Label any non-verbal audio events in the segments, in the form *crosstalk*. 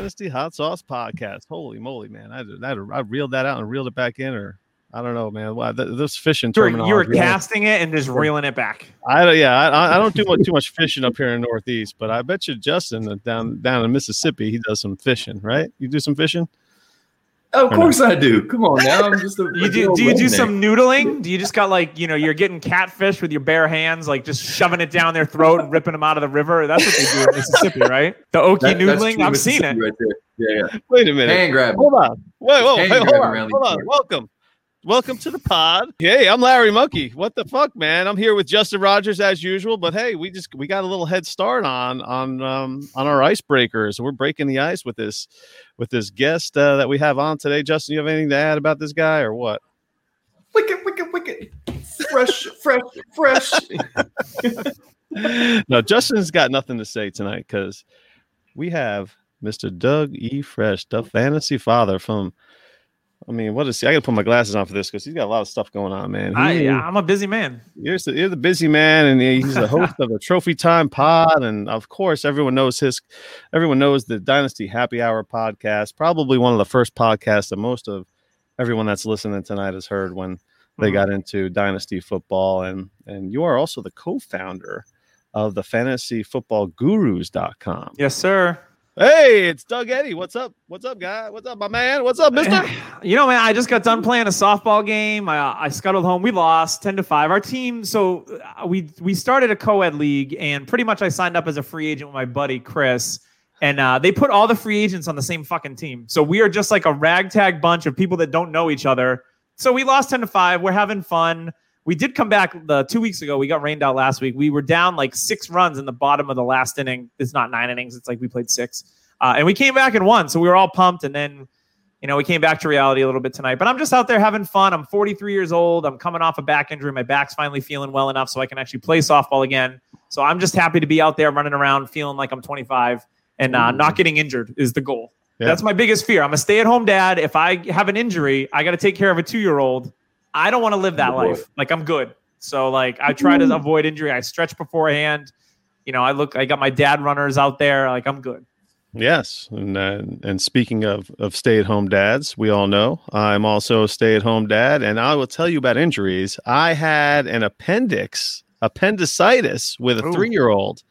Dynasty Hot Sauce Podcast. Holy moly, man! I I, I reeled that out and reeled it back in, or I don't know, man. Wow, this fishing you were, you were casting it and just reeling it back. I don't. Yeah, I, I don't do much, too much fishing up here in the Northeast, but I bet you Justin uh, down down in Mississippi, he does some fishing, right? You do some fishing? Oh, of course I do. Come on now. I'm just a, *laughs* you do, do you do some noodling? Do you just got like, you know, you're getting catfish with your bare hands, like just shoving it down their throat and ripping them out of the river? That's what they do in Mississippi, *laughs* right? The Okie that, noodling. I've seen it. Right there. Yeah, yeah. Wait a minute. Hand grab. Hold on. Wait, whoa, hold on. Hold on. Welcome. Welcome to the pod. Hey, I'm Larry Monkey. What the fuck, man? I'm here with Justin Rogers as usual, but hey, we just we got a little head start on on um on our icebreakers. We're breaking the ice with this with this guest uh, that we have on today. Justin, you have anything to add about this guy or what? Wicked, wicked, wicked. Fresh, fresh, fresh. *laughs* no, Justin's got nothing to say tonight because we have Mr. Doug E. Fresh, the fantasy father from I mean, what is he? I gotta put my glasses on for this because he's got a lot of stuff going on, man. He, I, I'm a busy man. You're the, you're the busy man, and he's the host of a *laughs* Trophy Time Pod, and of course, everyone knows his. Everyone knows the Dynasty Happy Hour podcast. Probably one of the first podcasts that most of everyone that's listening tonight has heard when they mm-hmm. got into Dynasty football, and and you are also the co-founder of the Fantasy Football Gurus.com. Yes, sir. Hey, it's Doug Eddy. What's up? What's up, guy? What's up, my man? What's up, mister? You know, man, I just got done playing a softball game. I, I scuttled home. We lost 10 to 5. Our team, so uh, we we started a co-ed league, and pretty much I signed up as a free agent with my buddy Chris. And uh, they put all the free agents on the same fucking team. So we are just like a ragtag bunch of people that don't know each other. So we lost 10 to 5. We're having fun. We did come back the two weeks ago. We got rained out last week. We were down like six runs in the bottom of the last inning. It's not nine innings. It's like we played six. Uh, and we came back and won. So we were all pumped. And then, you know, we came back to reality a little bit tonight. But I'm just out there having fun. I'm 43 years old. I'm coming off a back injury. My back's finally feeling well enough so I can actually play softball again. So I'm just happy to be out there running around feeling like I'm 25 and uh, not getting injured is the goal. Yeah. That's my biggest fear. I'm a stay at home dad. If I have an injury, I got to take care of a two year old. I don't want to live that life. Like I'm good. So like I try to avoid injury. I stretch beforehand. You know, I look. I got my dad runners out there. Like I'm good. Yes, and uh, and speaking of of stay at home dads, we all know I'm also a stay at home dad, and I will tell you about injuries. I had an appendix appendicitis with a three year old,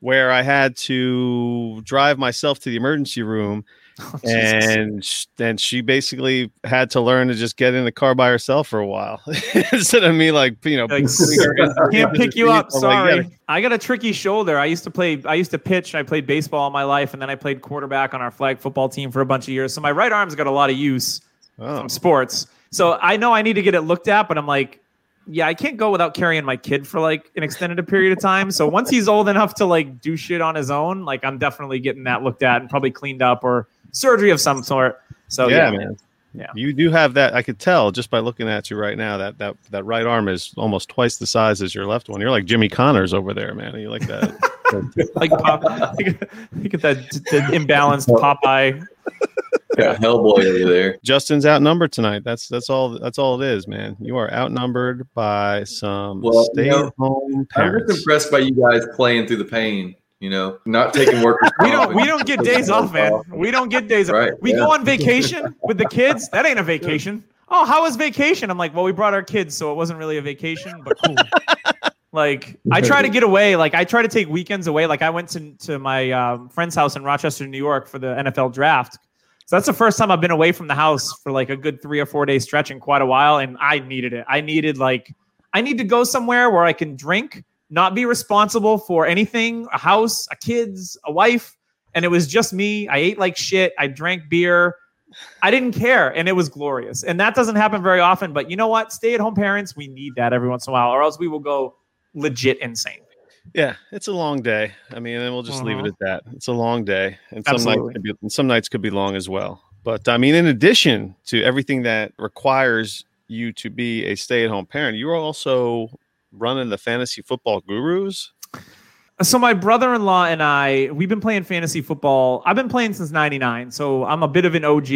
where I had to drive myself to the emergency room *laughs* Oh, and then she basically had to learn to just get in the car by herself for a while *laughs* instead of me like you know like, *laughs* can't pick you up. Sorry, like, yeah. I got a tricky shoulder. I used to play. I used to pitch. I played baseball all my life, and then I played quarterback on our flag football team for a bunch of years. So my right arm's got a lot of use oh. from sports. So I know I need to get it looked at, but I'm like, yeah, I can't go without carrying my kid for like an extended period of time. So once he's old enough to like do shit on his own, like I'm definitely getting that looked at and probably cleaned up or surgery of some sort. So yeah, yeah man. Yeah. You do have that. I could tell just by looking at you right now that that that right arm is almost twice the size as your left one. You're like Jimmy Connors over there, man. You like that? *laughs* like *laughs* Pop, you get that, that imbalanced Popeye. *laughs* Yeah, Hellboy over there. Justin's outnumbered tonight. That's that's all. That's all it is, man. You are outnumbered by some well, stay-at-home you know, parents. I'm just impressed by you guys playing through the pain you know, not taking work. *laughs* we don't we don't get days off, man. We don't get days off. Right, we yeah. go on vacation with the kids. That ain't a vacation. Oh, how was vacation? I'm like, well, we brought our kids, so it wasn't really a vacation, but cool. like I try to get away. Like I try to take weekends away. Like I went to to my um, friend's house in Rochester, New York, for the NFL draft. So that's the first time I've been away from the house for like a good three or four day stretch in quite a while, and I needed it. I needed like I need to go somewhere where I can drink not be responsible for anything a house, a kids, a wife. And it was just me. I ate like shit. I drank beer. I didn't care. And it was glorious. And that doesn't happen very often. But you know what? Stay at home parents, we need that every once in a while, or else we will go legit insane. Yeah, it's a long day. I mean, and we'll just uh-huh. leave it mm-hmm. at that. It's a long day, and some Absolutely. nights could be, some nights could be long as well. But I mean, in addition to everything that requires you to be a stay-at-home parent, you're also running the fantasy football gurus? So my brother-in-law and I, we've been playing fantasy football. I've been playing since 99. So I'm a bit of an OG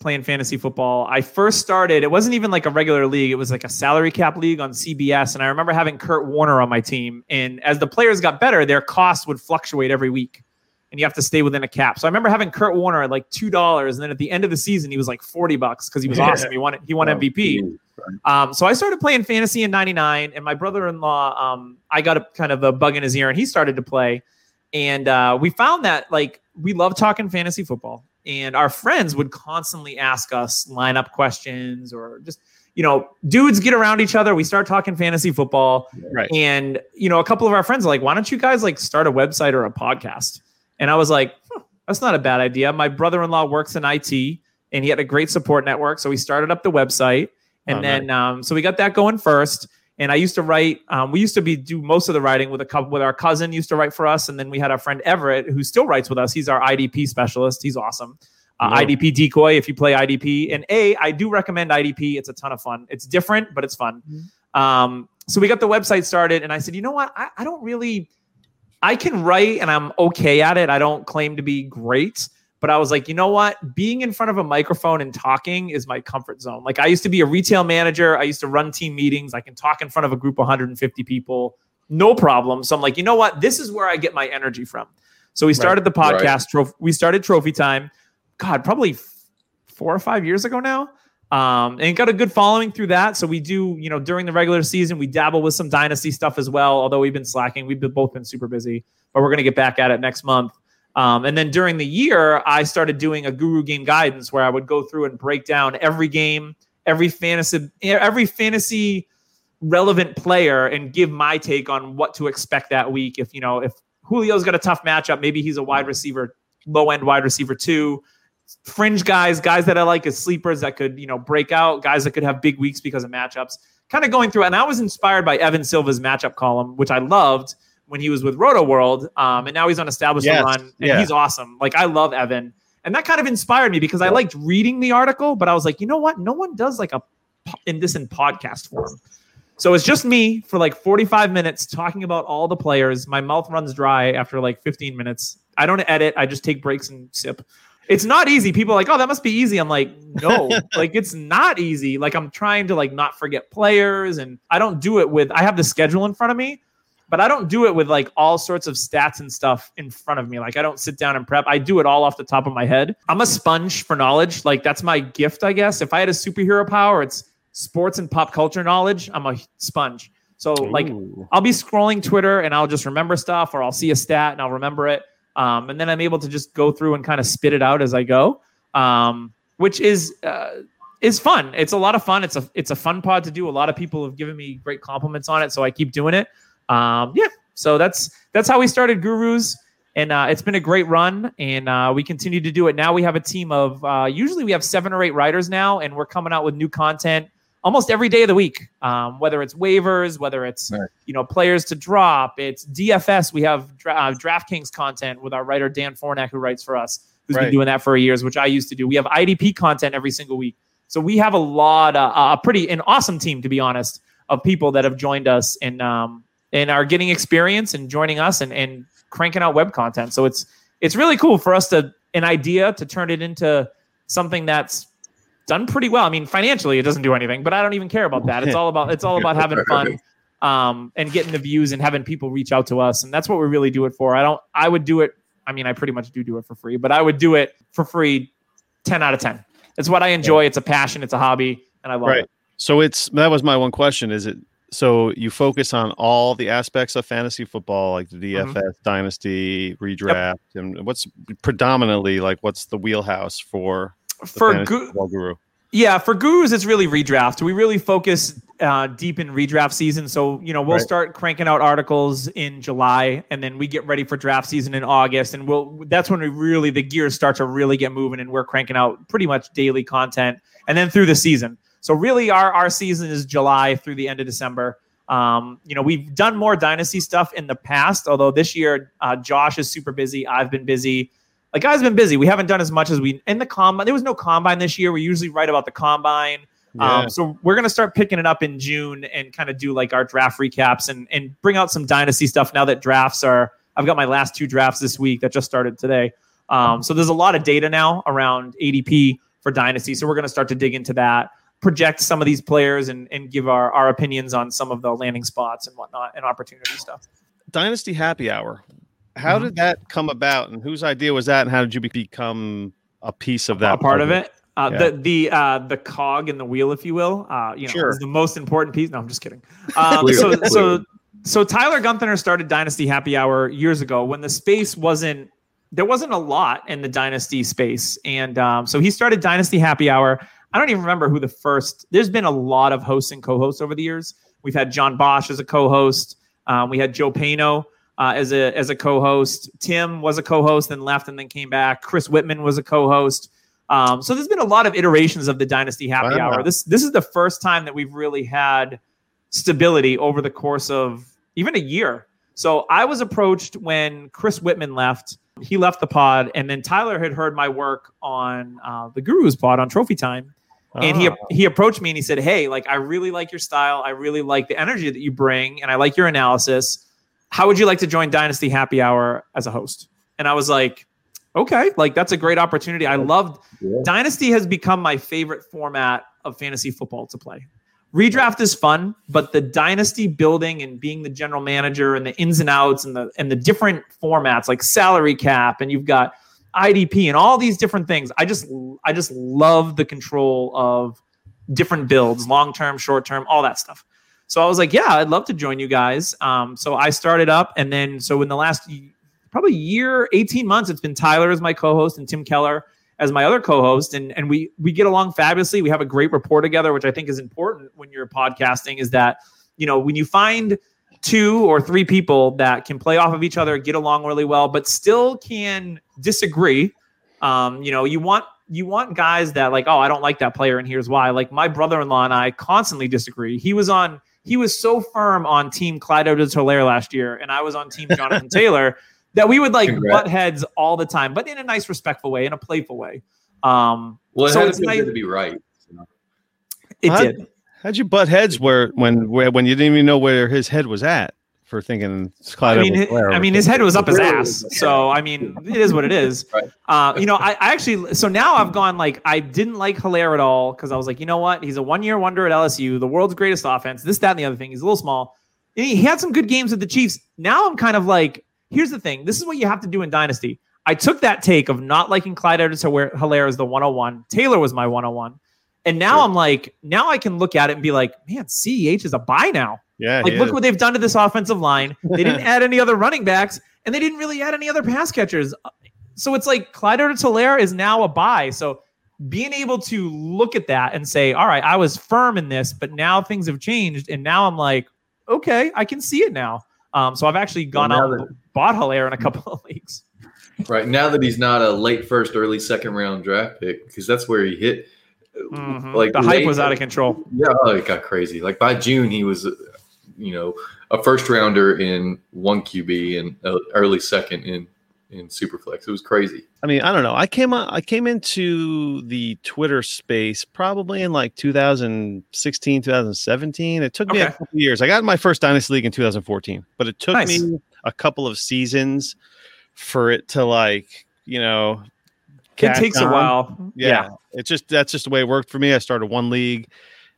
playing fantasy football. I first started, it wasn't even like a regular league. It was like a salary cap league on CBS. And I remember having Kurt Warner on my team. And as the players got better, their costs would fluctuate every week. and you have to stay within a cap. So I remember having Kurt Warner at like two dollars, and then at the end of the season he was like forty bucks because he was *laughs* Yeah. awesome. He won he won MVP. Um, so I started playing fantasy in '99, and my brother-in-law, um, I got a kind of a bug in his ear, and he started to play. And uh, we found that like we love talking fantasy football, and our friends would constantly ask us lineup questions or just you know dudes get around each other. We start talking fantasy football, Right. and you know a couple of our friends are like, "Why don't you guys like start a website or a podcast?" And I was like, "Huh, "That's not a bad idea." My brother-in-law works in IT, and he had a great support network, so we started up the website. And Oh, then, um, so we got that going first. And I used to write. Um, we used to be do most of the writing with a couple with our cousin used to write for us, and then we had our friend Everett who still writes with us. He's our IDP specialist. He's awesome. Uh. IDP decoy. If you play IDP, and a I do recommend IDP. It's a ton of fun. It's different, but it's fun. Um, so we got the website started, and I said, you know what? I, I don't really. I can write, and I'm okay at it. I don't claim to be great, but I was like, you know what? Being in front of a microphone and talking is my comfort zone. Like I used to be a retail manager. I used to run team meetings. I can talk in front of a group of 150 people, no problem. So I'm like, you know what? This is where I get my energy from. So we started the right. podcast. Trophy, we started Trophy Time. God, probably four or five years ago now. Um, and got a good following through that. So we do, you know, during the regular season, we dabble with some dynasty stuff as well. Although we've been slacking, we've been, both been super busy, but we're going to get back at it next month. Um, and then during the year, I started doing a guru game guidance where I would go through and break down every game, every fantasy, every fantasy relevant player, and give my take on what to expect that week. If you know, if Julio's got a tough matchup, maybe he's a wide receiver, low end wide receiver two. Fringe guys, guys that I like as sleepers that could, you know, break out, guys that could have big weeks because of matchups. Kind of going through, and I was inspired by Evan Silva's matchup column, which I loved when he was with Roto World, um, and now he's on Establish The Run, and yeah. he's awesome. Like I love Evan, and that kind of inspired me because I liked reading the article, but I was like, you know what? No one does like a in this in podcast form. So it's just me for like 45 minutes talking about all the players. My mouth runs dry after like 15 minutes. I don't edit. I just take breaks and sip. It's not easy. People are like, oh, that must be easy. I'm like, no, *laughs* like it's not easy. Like I'm trying to like not forget players, and I don't do it with. I have the schedule in front of me, but I don't do it with like all sorts of stats and stuff in front of me. Like I don't sit down and prep. I do it all off the top of my head. I'm a sponge for knowledge. Like that's my gift, I guess. If I had a superhero power, it's sports and pop culture knowledge. I'm a sponge. So like Ooh. I'll be scrolling Twitter and I'll just remember stuff, or I'll see a stat and I'll remember it. Um, and then I'm able to just go through and kind of spit it out as I go, um, which is uh, is fun. It's a lot of fun. It's a it's a fun pod to do. A lot of people have given me great compliments on it, so I keep doing it. Um, yeah, so that's that's how we started Gurus, and uh, it's been a great run, and uh, we continue to do it. Now we have a team of uh, usually we have seven or eight writers now, and we're coming out with new content almost every day of the week. Um, whether it's waivers, whether it's Nice. you know players to drop, it's DFS. We have dra- uh, DraftKings content with our writer Dan Fornak who writes for us, who's Right. been doing that for years, which I used to do. We have IDP content every single week, so we have a lot, uh, a pretty an awesome team to be honest of people that have joined us and um, and are getting experience and joining us and and cranking out web content. So it's it's really cool for us to an idea to turn it into something that's done pretty well. I mean, financially, it doesn't do anything, but I don't even care about that. It's all about it's all about having fun *laughs* um, and getting the views and having people reach out to us, and that's what we really do it for. I don't. I would do it. I mean, I pretty much do do it for free, but I would do it for free, ten out of ten. It's what I enjoy. It's a passion. It's a hobby, and I love Right. it. So it's that was my one question. Is it so you focus on all the aspects of fantasy football, like the Mm-hmm. DFS, dynasty, redraft, and what's predominantly like what's the wheelhouse for the For gu- football guru? Yeah, for gurus, it's really redraft. We really focus uh, deep in redraft season. So, you know, we'll Right. start cranking out articles in July and then we get ready for draft season in August. And we'll, that's when we really, the gears start to really get moving and we're cranking out pretty much daily content and then through the season. So, really, our, our season is July through the end of December. Um, you know, we've done more dynasty stuff in the past, although this year, uh, Josh is super busy. I've been busy like guys have been busy. We haven't done as much as we in the combine. There was no combine this year. We usually write about the combine. Yeah. Um, so we're gonna start picking it up in June and kind of do like our draft recaps and and bring out some dynasty stuff now that drafts are. I've got my last two drafts this week that just started today. Um, so there's a lot of data now around ADP for dynasty. So we're gonna start to dig into that, project some of these players, and and give our our opinions on some of the landing spots and whatnot and opportunity stuff. Dynasty Happy Hour. how Mhm. did that come about, and whose idea was that, and how did you become a piece of that a part of it. Uh, Yeah. The the uh, the cog in the wheel, if you will, uh, you know, Sure. is the most important piece. No, I'm just kidding. *laughs* Um, Clearly, so so so Tyler Gunther started Dynasty Happy Hour years ago when the space wasn't there wasn't a lot in the Dynasty space, and um, so he started Dynasty Happy Hour. I don't even remember who the first. There's been a lot of hosts and co-hosts over the years. We've had John Bosch as a co-host. Um, we had Joe Pano uh, as a as a co-host. Tim was a co-host, then left, and then came back. Chris Whitman was a co-host. Um, so there's been a lot of iterations of the Dynasty Happy. Hour. This this is the first time that we've really had stability over the course of even a year. So I was approached when Chris Whitman left. He left the pod, and then Tyler had heard my work on uh, the Guru's pod on Trophy Time, and he Ah. he approached me and he said, "Hey, like I really like your style. I really like the energy that you bring, and I like your analysis. How would you like to join Dynasty Happy Hour as a host?" And I was like, "Okay, like that's a great opportunity. I loved Yeah. Dynasty has become my favorite format of fantasy football to play. Redraft is fun, but the dynasty building and being the general manager and the ins and outs and the and the different formats like salary cap and you've got IDP and all these different things. I just I just love the control of different builds, long term, short term, all that stuff. So I was like, yeah, I'd love to join you guys. Um, so I started up, and then so in the last probably year, eighteen months, it's been Tyler as my co-host and Tim Keller as my other co-host, and and we we get along fabulously. We have a great rapport together, which I think is important when you're podcasting. Is that you know when you find two or three people that can play off of each other, get along really well, but still can disagree. Um, you know, you want you want guys that like, oh, I don't like that player, and here's why. Like my brother-in-law and I constantly disagree. He was on he was so firm on Team Clyde Edwards-Helaire last year, and I was on Team Jonathan *laughs* Taylor that we would like Congrats. butt heads all the time, but in a nice, respectful way, in a playful way. Um, Well, it So had it's to be nice- good to be right. so. it What? did. How'd you butt heads where when where, when you didn't even know where his head was at for thinking Clyde I mean, I mean, his head was up his ass. So I mean, it is what it is. *laughs* Right. Uh, you know, I, I actually so now I've gone like I didn't like Helaire at all because I was like, you know what? He's a one year wonder at LSU, the world's greatest offense. This, that, and the other thing. He's a little small. And He had some good games with the Chiefs. Now I'm kind of like, here's the thing. This is what you have to do in Dynasty. I took that take of not liking Clyde Edwards where Helaire as the 101. Taylor was my 101. And now Sure. I'm like, now I can look at it and be like, man, CEH is a buy now. yeah, Like, look is. what they've done to this offensive line. They didn't *laughs* add any other running backs, and they didn't really add any other pass catchers. So it's like Clyde Edwards-Helaire is now a buy. So being able to look at that and say, all right, I was firm in this, but now things have changed, and now I'm like, okay, I can see it now. Um, so I've actually gone now out that- and bought Helaire in a couple of leagues. Right now that he's not a late first, early second round draft pick, because that's where he hit. Mhm. Like the hype late- was out of control. Yeah, oh, it got crazy. Like by June, he was, uh, you know, a first rounder in one QB and uh, early second in in Superflex. It was crazy. I mean, I don't know. I came on, I came into the Twitter space probably in like 2016, 2017. It took me a Okay. couple years. I got in my first dynasty league in 2014, but it took Nice. me a couple of seasons for it to like, you know, It catch takes a on. while. Yeah. It's just that's just the way it worked for me. I started one league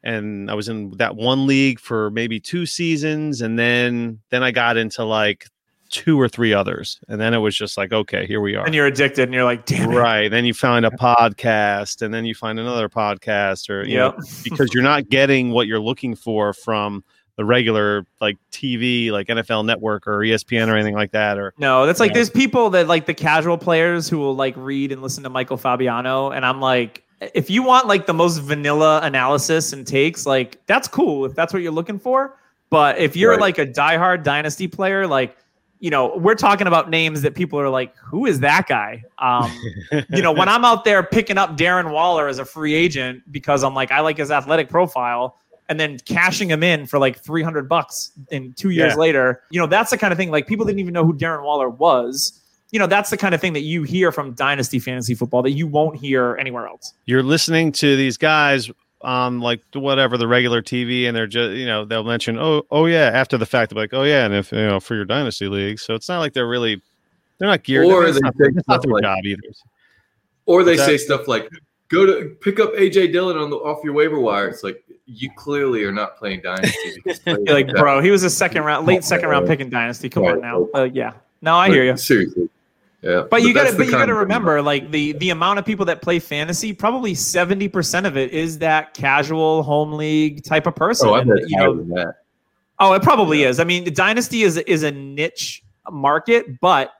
and I was in that one league for maybe two seasons and then then I got into like two or three others. And then it was just like, okay, here we are. And you're addicted, and you're like, damn it. Right. Then you find a podcast and then you find another podcast or you Yep. know, *laughs* because you're not getting what you're looking for from the regular like TV, like NFL network or ESPN or anything like that. Or No, that's like Yeah. there's people that like the casual players who will like read and listen to Michael Fabiano, and I'm like, if you want like the most vanilla analysis and takes, like that's cool if that's what you're looking for. But if you're Right. like a diehard dynasty player, like you know, we're talking about names that people are like, who is that guy? Um, *laughs* you know, when I'm out there picking up Darren Waller as a free agent because I'm like, I like his athletic profile, and then cashing him in for like 300 bucks in two years Yeah. later, you know, that's the kind of thing like people didn't even know who Darren Waller was. You know, that's the kind of thing that you hear from dynasty fantasy football that you won't hear anywhere else. you're listening to these guys on like whatever the regular TV and they're just you know, they'll mention, Oh, oh yeah, after the fact, like, Oh yeah, and if you know, for your dynasty league. So it's not like they're really they're not geared Or they not, not their like- job either. Or they That- say stuff like, "Go to pick up AJ Dillon on the off your waiver wire." It's like you clearly are not playing dynasty. *laughs* because players You're like, that- bro, he was a second round, late second round pick in dynasty. Come on now. Uh, yeah. No, I hear you. Seriously. Yeah. But you gotta, but you gotta remember, like the the amount of people that play fantasy, probably seventy percent of it is that casual home league type of person. Oh, I And, bet it's you know, than that. Oh, it probably is. I mean, the dynasty is is a niche market, but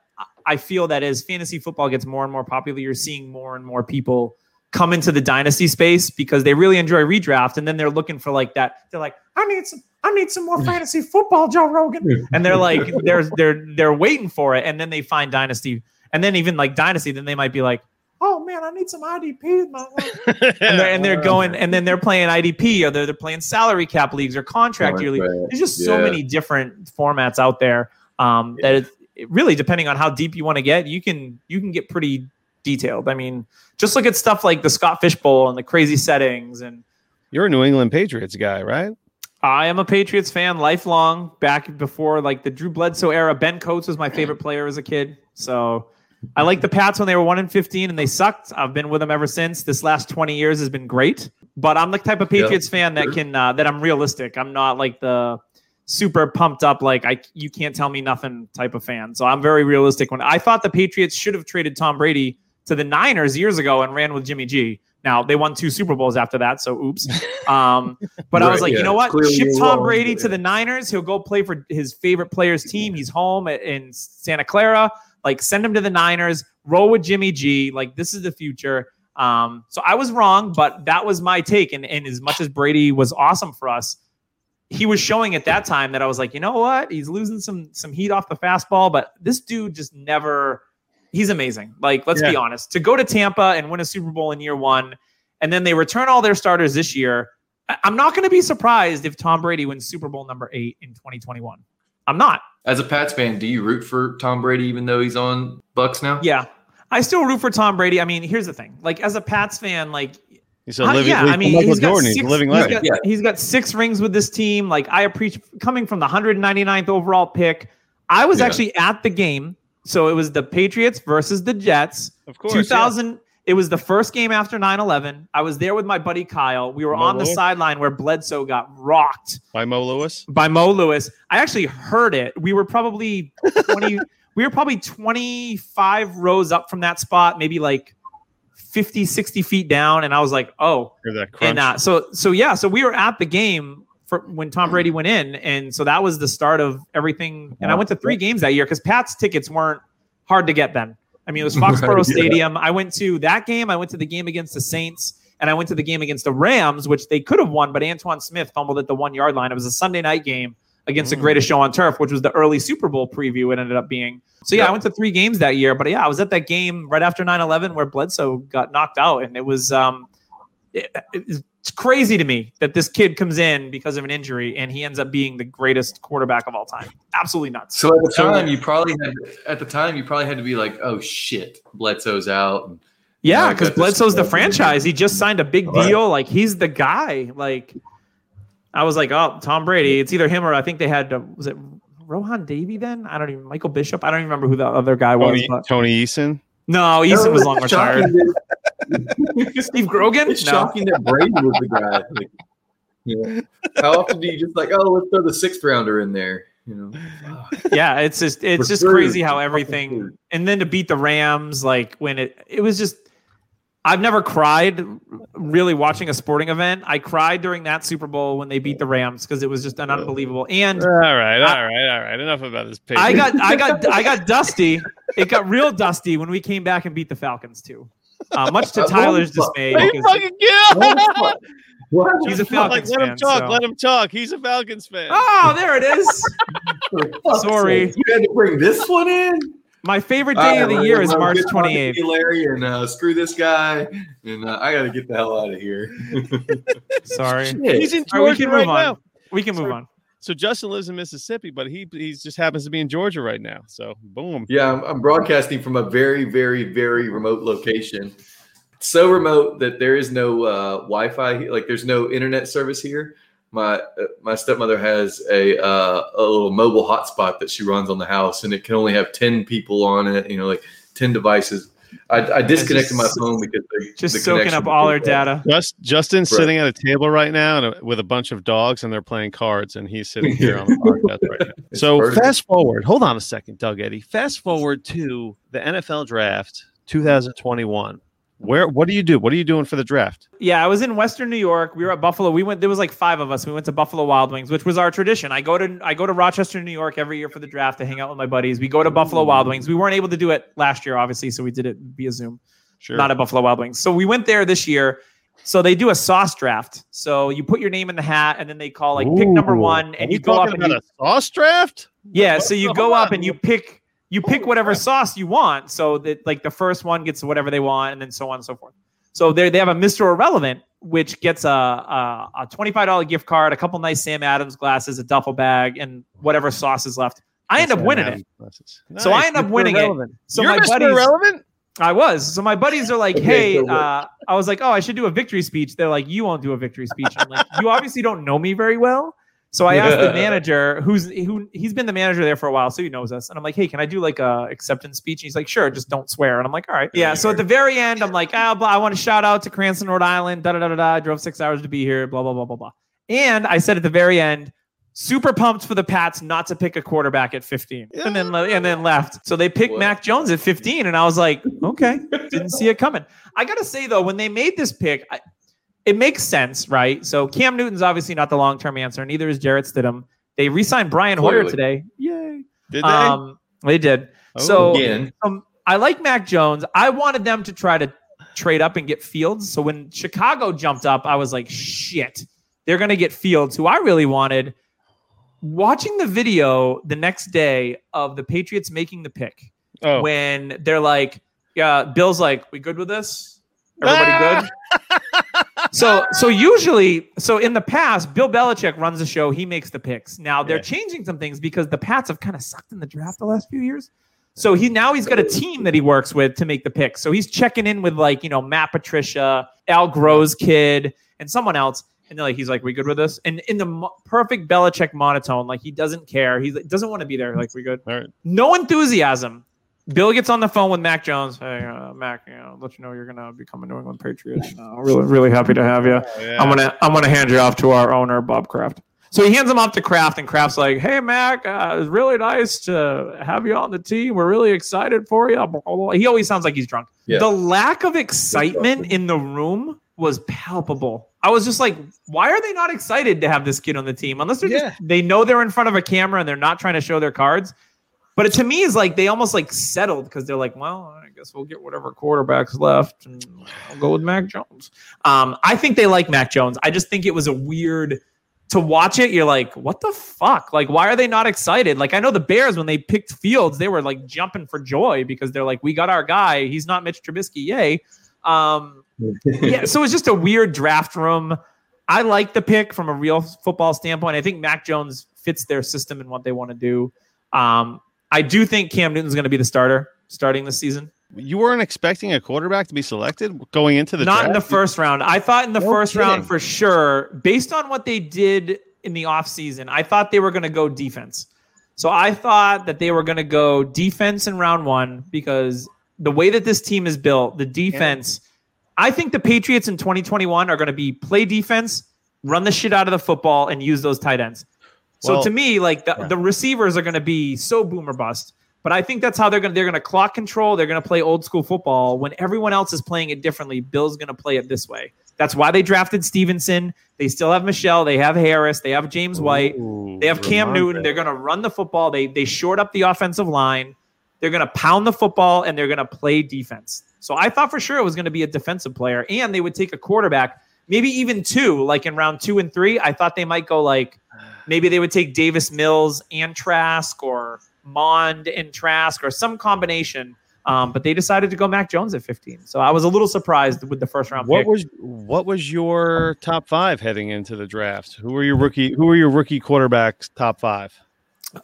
I feel that as fantasy football gets more and more popular, you're seeing more and more people come into the dynasty space because they really enjoy redraft, and then they're looking for like that. They're like, I need some, I need some more *laughs* fantasy football, Joe Rogan, and they're like, *laughs* they're they're they're waiting for it, and then they find dynasty, and then even like dynasty, then they might be like. Oh man, I need some IDP. in my life." *laughs* And they're, and they're going, and then they're playing IDP, or they're, they're playing salary cap leagues or contract year leagues. There's just so many different formats out there um, that it, it really, depending on how deep you want to get, you can you can get pretty detailed. I mean, just look at stuff like the Scott Fish Bowl and the crazy settings. And You're a New England Patriots guy, right? I am a Patriots fan, lifelong. Back before like the Drew Bledsoe era, Ben Coates was my *clears throat* favorite player as a kid. So I like the Pats when they were one and fifteen and they sucked. I've been with them ever since. This last twenty years has been great. But I'm the type of Yeah. Patriots fan that can uh, that I'm realistic. I'm not like the super pumped up like I you can't tell me nothing type of fan. So I'm very realistic. When I thought the Patriots should have traded Tom Brady to the Niners years ago and ran with Jimmy G. Now they won two Super Bowls after that, so oops. Um, *laughs* but I was Right, like, you know what? Clearly Ship Tom wrong. Brady to the Niners. He'll go play for his favorite player's team. He's home in Santa Clara. Like, send him to the Niners. Roll with Jimmy G. Like, this is the future. Um, so I was wrong, but that was my take. And, and as much as Brady was awesome for us, he was showing at that time that I was like, you know what? He's losing some some heat off the fastball, but this dude just never. He's amazing. Like, let's be honest. To go to Tampa and win a Super Bowl in year one, and then they return all their starters this year. I- I'm not going to be surprised if Tom Brady wins Super Bowl number eight in 2021. I'm not. As a Pats fan, do you root for Tom Brady even though he's on Bucs now? Yeah, I still root for Tom Brady. I mean, here's the thing. Like as a Pats fan, like He's a living, yeah, I mean, Michael he's got Jordan. six, he's living he's got, Yeah. he's got six rings with this team. Like I appreciate coming from the 199th overall pick. I was Yeah. actually at the game, so it was the Patriots versus the Jets. of course. 2000. It was the first game after 9/11. I was there with my buddy Kyle. We were Mo on the Lewis? sideline where Bledsoe got rocked by Mo Lewis. by Mo Lewis. I actually heard it. We were probably 20 *laughs* we were probably 25 rows up from that spot, maybe like 50 60 feet down and I was like, "Oh, Hear that crunch? and uh, so so yeah, so we were at the game when Tom Brady went in, and so that was the start of everything. And I went to three games that year because Pat's tickets weren't hard to get then. I mean, it was *laughs* Foxborough Yeah. Stadium. I went to that game. I went to the game against the Saints, and I went to the game against the Rams, which they could have won, but Antowain Smith fumbled at the one yard line. It was a Sunday night game against the Mm. greatest show on turf, which was the early Super Bowl preview. It ended up being. So yeah, Yeah. I went to three games that year, but yeah, I was at that game right after 9-11 where Bledsoe got knocked out, and it was um, it- it's crazy to me that this kid comes in because of an injury and he ends up being the greatest quarterback of all time. Absolutely nuts. So at the time, you probably had at the time you probably had to be like, "Oh shit, Bledsoe's out." Yeah, because Bledsoe's the franchise. He just signed a big Right. deal. Like he's the guy. Like I was like, oh, Tom Brady. It's either him or I think they had uh, was it Rohan Davey then? I don't even Michael Bishop. I don't even remember who the other guy was. Tony, But Tony Eason. no, Eason was long retired. That- *laughs* Steve Grogan. It's No. shocking that Brady was the guy. Like, you know, how often do you just like, oh, let's throw the sixth rounder in there? You know, yeah, it's just it's We're just screwed. crazy how everything screwed. and then to beat the Rams like when it it was just I've never cried really watching a sporting event. I cried during that Super Bowl when they beat the Rams because it was just an unbelievable. And All right, all right, all right. Enough about this. I got I got I got *laughs* dusty. It got real dusty when we came back and beat the Falcons too. Uh, much to Uh, Tyler's dismay. Hey, because fucking get What? He's a Like, Falcons let him fan. talk. so- Let him talk. He's a Falcons fan. Oh, there it is. Sorry. sake, You had to bring this one in. My favorite day of the year is March 28th. Larry, and uh, screw this guy, and uh, I got to get the hell out of here. *laughs* Sorry. Shit. He's in we Georgia can right move on. now. We can move Sorry. on. So Justin lives in Mississippi, but he he just happens to be in Georgia right now. So boom. Yeah, I'm, I'm broadcasting from a very, very, very remote location. So remote that there is no uh, Wi-Fi. Like, there's no internet service here. My uh, my stepmother has a uh, a little mobile hotspot that she runs on the house, and it can only have ten people on it. You know, like ten devices. I, I disconnected my phone because the, Just the soaking up all our bad. data. Just Justin's sitting at a table right now and a, with a bunch of dogs, and they're playing cards, and he's sitting here on the *laughs* podcast right now. It's So perfect. fast forward. Hold on a second, Doug Eddie. Fast forward to the NFL Draft 2021. Where? What do you do? What are you doing for the draft? Yeah, I was in Western New York. We were at Buffalo. We went. There was like five of us. We went to Buffalo Wild Wings, which was our tradition. I go to I go to Rochester, New York every year for the draft to hang out with my buddies. We go to Buffalo Wild Wings. We weren't able to do it last year, obviously, so we did it via Zoom, Sure. not at Buffalo Wild Wings. So we went there this year. So they do a sauce draft. So you put your name in the hat, and then they call like pick number one, and we you go up and you, a sauce draft. yeah. So you go up and you pick you pick whatever sauce you want. So that like the first one gets whatever they want, and then so on and so forth. So they they have a Mr. Irrelevant, which gets a a, a twenty five dollar gift card, a couple nice Sam Adams glasses, a duffel bag, and whatever sauce is left. I end up winning it. So I end up winning it. So You're my Mr. buddies, Irrelevant? I was. So my buddies are like, Okay, "Hey," uh, I was like, "Oh, I should do a victory speech." They're like, "You won't do a victory speech." I'm like, "You obviously don't know me very well." So I asked the manager, who's who, he's been the manager there for a while, so he knows us. And I'm like, "Hey, can I do like a acceptance speech?" And he's like, "Sure, just don't swear." And I'm like, "All right." Yeah. So at the very end, I'm like, "Ah, blah, I want to shout out to Cranston, Rhode Island. Da da da da da. I drove six hours to be here. Blah blah blah blah blah." And I said at the very end, super pumped for the Pats not to pick a quarterback at 15, and then and then left. So they picked What? Mac Jones at 15, and I was like, okay, didn't see it coming. I gotta say though, when they made this pick, I, it makes sense, right? So Cam Newton's obviously not the long term answer, neither is Jarrett Stidham. They re-signed Brian Hoyer today. Yay! Did they? Um, they did. Oh, so Again, um, I like Mac Jones. I wanted them to try to trade up and get Fields. So when Chicago jumped up, I was like, shit, they're going to get Fields, who I really wanted. Watching the video the next day of the Patriots making the pick, oh. when they're like, yeah, Bill's like, we good with this? Everybody good? *laughs* So, so usually, so in the past, Bill Belichick runs the show. He makes the picks. Now they're Yeah. changing some things because the Pats have kind of sucked in the draft the last few years. So he now he's got a team that he works with to make the picks. So he's checking in with like you know Matt Patricia, Al Groh's kid, and someone else. And they're like, he's like, we good with this? And in the mo- perfect Belichick monotone, like he doesn't care. He doesn't want to be there. Like we good? All right. No enthusiasm. Bill gets on the phone with Mac Jones. Hey, uh, Mac, you know, let you know you're gonna become a New England Patriot. Uh, really, really happy to have you. Oh, yeah. I'm gonna I'm gonna hand you off to our owner, Bob Kraft. So he hands him off to Kraft, and Kraft's like, "Hey, Mac, uh, it's really nice to have you on the team. We're really excited for you." Blah, blah, blah. He always sounds like he's drunk. Yeah. The lack of excitement in the room was palpable. I was just like, "Why are they not excited to have this kid on the team? Unless they're Yeah. just they know they're in front of a camera and they're not trying to show their cards." But it, to me, is like they almost like settled because they're like, well, I guess we'll get whatever quarterbacks left, and I'll go with Mac Jones. Um, I think they like Mac Jones. I just think it was a weird to watch it. You're like, what the fuck? Like, why are they not excited? Like, I know the Bears when they picked Fields, they were like jumping for joy because they're like, we got our guy. He's not Mitch Trubisky, yay. Um, *laughs* yeah, so it's just a weird draft room. I like the pick from a real football standpoint. I think Mac Jones fits their system and what they want to do. Um, I do think Cam Newton's going to be the starter starting this season. You weren't expecting a quarterback to be selected going into the Not draft? in the first round. I thought in the No first round for sure, based on what they did in the offseason, I thought they were going to go defense. So I thought that they were going to go defense in round one because the way that this team is built, the defense, I think the Patriots in 2021 are going to be play defense, run the shit out of the football, and use those tight ends. So Well, to me, like the, yeah. the receivers are going to be so boomer bust. But I think that's how they're going to they're going to clock control. They're going to play old school football when everyone else is playing it differently. Bill's going to play it this way. That's why they drafted Stevenson. They still have Michel. They have Harris. They have James White. Ooh, They have Cam. Newton. They're going to run the football. They they short up the offensive line. They're going to pound the football and they're going to play defense. So I thought for sure it was going to be a defensive player and they would take a quarterback, maybe even two, like in round two and three. I thought they might go like maybe they would take Davis Mills and Trask or Mond and Trask or some combination. Um, but they decided to go Mac Jones at 15. So I was a little surprised with the first round What pick. was what was your top five heading into the draft? Who were your rookie? Who were your rookie quarterbacks? Top five.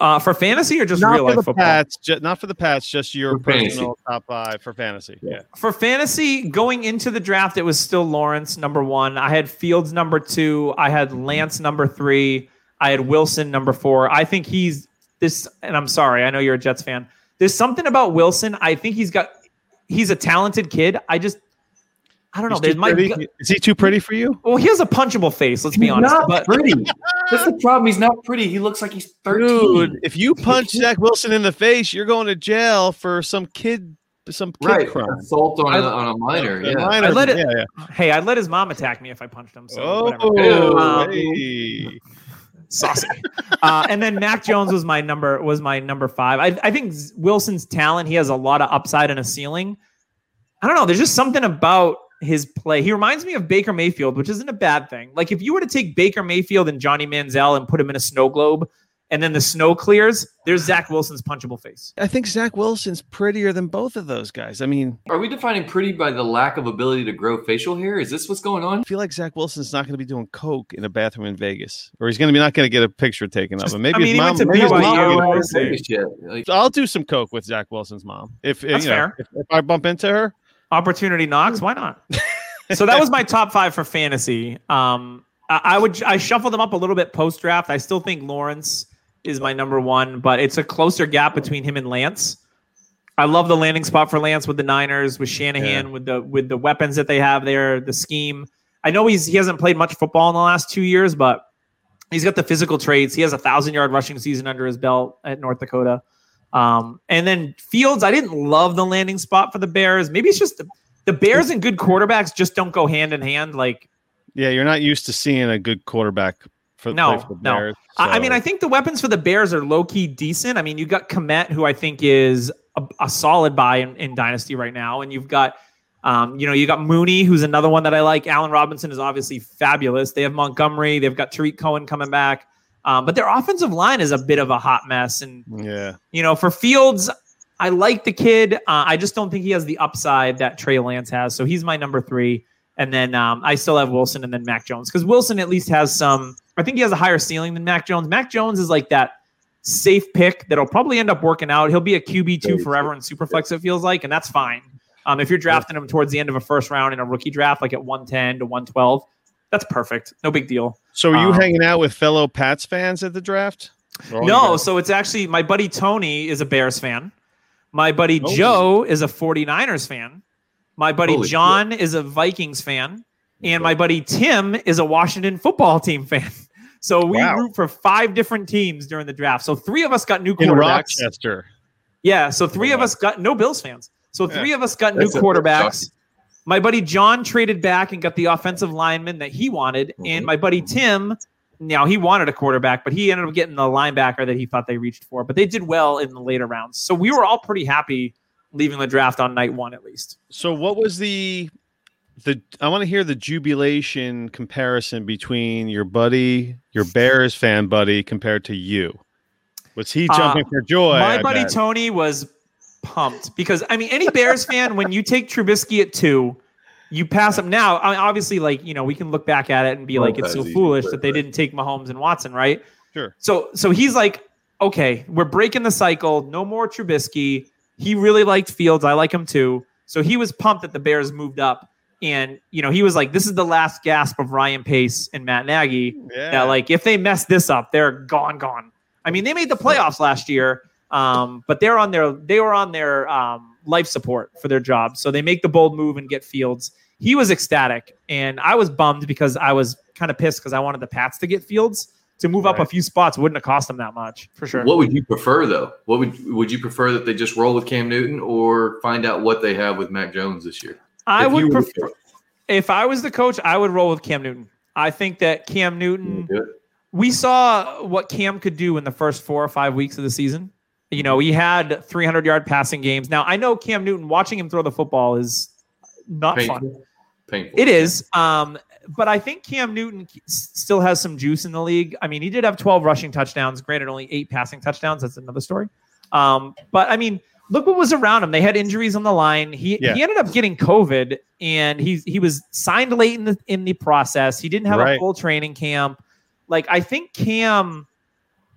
uh, for fantasy or just not real for life the football? Pats. Ju- not for the Pats. Just your For fantasy. personal top five for fantasy. Yeah. For fantasy, going into the draft, it was still Lawrence number one. I had Fields number two. I had Lance number three. I had Wilson number four. I think he's this, and I'm sorry, I know you're a Jets fan. There's something about Wilson. I think he's got he's a talented kid. I just I don't know. There's my Is he too pretty for you? well, he has a punchable face. Let's be honest. not But pretty. That's the problem. He's not pretty. He looks like he's 13. Dude, if you punch Zach Wilson in the face, you're going to jail for some kid, some kid right. crime. Assault on, I- a on a minor. A Yeah. minor- I let it- yeah, yeah. hey, I'd let his mom attack me if I punched him. So Oh, whatever. Um, hey. Saucy. uh, and then Mac Jones was my number was my number five. I, I think Wilson's talent. He has a lot of upside and a ceiling. I don't know. There's just something about his play. He reminds me of Baker Mayfield, which isn't a bad thing. Like if you were to take Baker Mayfield and Johnny Manziel and put him in a snow globe, and then the snow clears, there's Zach Wilson's punchable face. I think Zach Wilson's prettier than both of those guys. I mean, Are we defining pretty by the lack of ability to grow facial hair? Is this what's going on? I feel like Zach Wilson's not going to be doing coke in a bathroom in Vegas, or he's going to be not going to get a picture taken of him. Maybe I mean, his mom. maybe his mom will get a we'll picture. see. Shit. Like, I'll do some coke with Zach Wilson's mom if That's you know, fair. If, if I bump into her. opportunity knocks why not *laughs* so that was my top five for fantasy um I, I would i shuffled them up a little bit post draft i still think lawrence is my number one but it's a closer gap between him and lance i love the landing spot for lance with the niners with shanahan with the with the weapons that they have there the scheme i know he's he hasn't played much football in the last two years but he's got the physical traits he has a thousand yard rushing season under his belt at north dakota um, and then Fields, I didn't love the landing spot for the Bears. Maybe it's just the, the Bears and good quarterbacks just don't go hand in hand. Like, Yeah, you're not used to seeing a good quarterback for, No, for the no. Bears. I, I mean, I think the weapons for the Bears are low key decent. I mean, you've got Kmet, who I think is a, a solid buy in, in Dynasty right now, and you've got. Um, you know, you got Mooney, who's another one that I like. Allen Robinson is obviously fabulous. They have Montgomery. They've got Tarik Cohen coming back. Um, but their offensive line is a bit of a hot mess. And yeah, you know, for Fields, I like the kid. Uh, I just don't think he has the upside that Trey Lance has. So he's my number three. And then um, I still have Wilson and then Mac Jones because Wilson at least has some. I think he has a higher ceiling than Mac Jones. Mac Jones is like that safe pick that'll probably end up working out. He'll be a QB two forever in Superflex. It feels like, and that's fine. Um, if you're drafting him towards the end of a first round in a rookie draft, like at 110 to 112, that's perfect. No big deal. So, are you Um, hanging out with fellow Pats fans at the draft? Or all you No, so it's actually my buddy Tony is a Bears fan. My buddy Oh. Joe is a 49ers fan. My buddy Holy John is a Vikings fan. And my buddy Tim is a Washington football team fan. *laughs* So we Wow. root for five different teams during the draft. So three of us got new quarterbacks. in. Rochester. Yeah, so three of us got no Bills fans. So Yeah. three of us got That's new quarterbacks. My buddy John traded back and got the offensive lineman that he wanted, and Mhm. my buddy Tim, now he wanted a quarterback, but he ended up getting the linebacker that he thought they reached for. But they did well in the later rounds, so we were all pretty happy leaving the draft on night one at least. So, what was the the? I want to hear the jubilation comparison between your buddy, your Bears fan buddy, compared to you. Was he Uh, jumping for joy? my I buddy bet? Tony was pumped because I mean, any Bears fan, when you take Trubisky at two, you pass him. Now, I mean, obviously, like you know, we can look back at it and be Well, like, it's so foolish but- that they didn't take Mahomes and Watson, right? Sure. So, so he's like, okay, we're breaking the cycle. No more Trubisky. He really liked Fields. I like him too. So he was pumped that the Bears moved up. And, you know, he was like, this is the last gasp of Ryan Pace and Matt Nagy Yeah. that like if they mess this up, they're gone, gone. I mean, they made the playoffs last year, um, but they're on their they were on their um, life support for their job, so they make the bold move and get Fields. He was ecstatic, and I was bummed because I was kind of pissed because I wanted the Pats to get Fields to move up a few spots. Wouldn't have cost them that much for sure. What would you prefer though? What would would you prefer that they just roll with Cam Newton or find out what they have with Mac Jones this year? I would prefer if I was the coach, I would roll with Cam Newton. I think that Cam Newton. We saw what Cam could do in the first four or five weeks of the season. You know, he had 300 yard passing games. Now, I know Cam Newton, watching him throw the football is not fun. Painful. Painful. It is. Um, but I think Cam Newton still has some juice in the league. I mean, he did have 12 rushing touchdowns, granted, only eight passing touchdowns. That's another story. Um, but I mean, look what was around him. They had injuries on the line. He, Yeah. he ended up getting COVID and he, he was signed late in the, in the process. He didn't have a full training camp. Like, I think Cam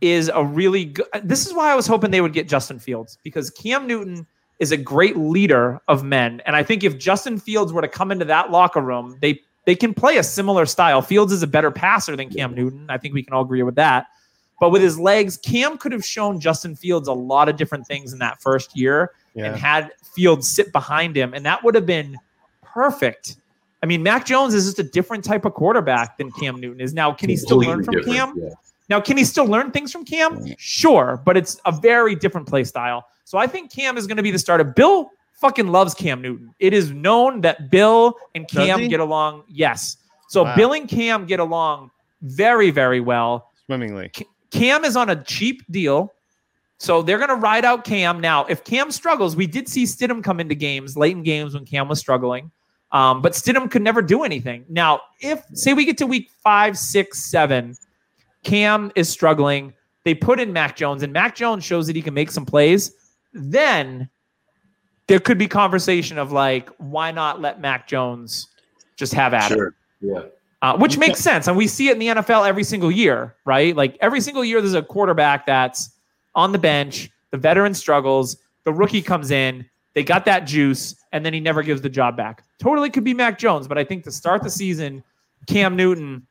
is a really good. This is why I was hoping they would get Justin Fields because Cam Newton is a great leader of men, and I think if Justin Fields were to come into that locker room, they they can play a similar style. Fields is a better passer than Cam Newton. I think we can all agree with that. But with his legs, Cam could have shown Justin Fields a lot of different things in that first year and had Fields sit behind him, and that would have been perfect. I mean, Mac Jones is just a different type of quarterback than Cam Newton is. Now, can he still learn from Cam? yeah. Now, can he still learn things from Cam? Sure, but it's a very different play style. So I think Cam is going to be the starter. Bill fucking loves Cam Newton. It is known that Bill and Cam get along. Yes. So Wow. Bill and Cam get along very, very well. Swimmingly. Cam is on a cheap deal. So they're going to ride out Cam. Now, if Cam struggles, we did see Stidham come into games, late in games when Cam was struggling. Um, but Stidham could never do anything. Now, if, say, we get to week five, six, seven, Cam is struggling, they put in Mac Jones, and Mac Jones shows that he can make some plays, then there could be conversation of like, why not let Mac Jones just have at it? Yeah. Uh, which makes sense. And we see it in the NFL every single year, right? Like every single year, there's a quarterback that's on the bench. The veteran struggles. The rookie comes in. They got that juice, and then he never gives the job back. Totally could be Mac Jones, but I think to start the season, Cam Newton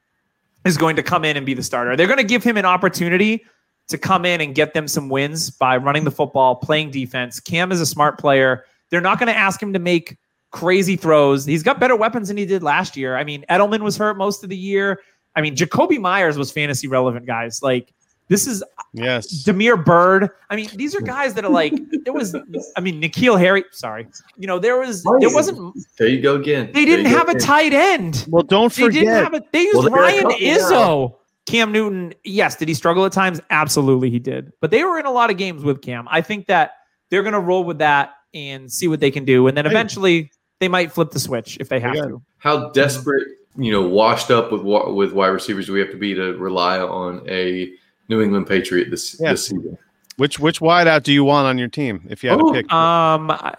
is going to come in and be the starter. They're going to give him an opportunity to come in and get them some wins by running the football, playing defense. Cam is a smart player. They're not going to ask him to make crazy throws. He's got better weapons than he did last year. I mean, Edelman was hurt most of the year. I mean, Jakobi Meyers was fantasy relevant, guys. Like, this is Yes. Damiere Byrd. I mean, these are guys that are like, there was, I mean, N'Keal Harry. Sorry. You know, there was, there wasn't, There you go again. they didn't you go have a tight end. Well, don't forget They didn't have a. They used Well, Ryan couple Izzo. Cam Newton, yes, did he struggle at times? Absolutely, he did. But they were in a lot of games with Cam. I think that they're going to roll with that and see what they can do, and then Hey. eventually they might flip the switch if they have got- to. How desperate, you know, washed up with with wide receivers do we have to be to rely on a New England Patriot this Yeah. this season? which which wideout do you want on your team if you had Oh, to pick? Um, I,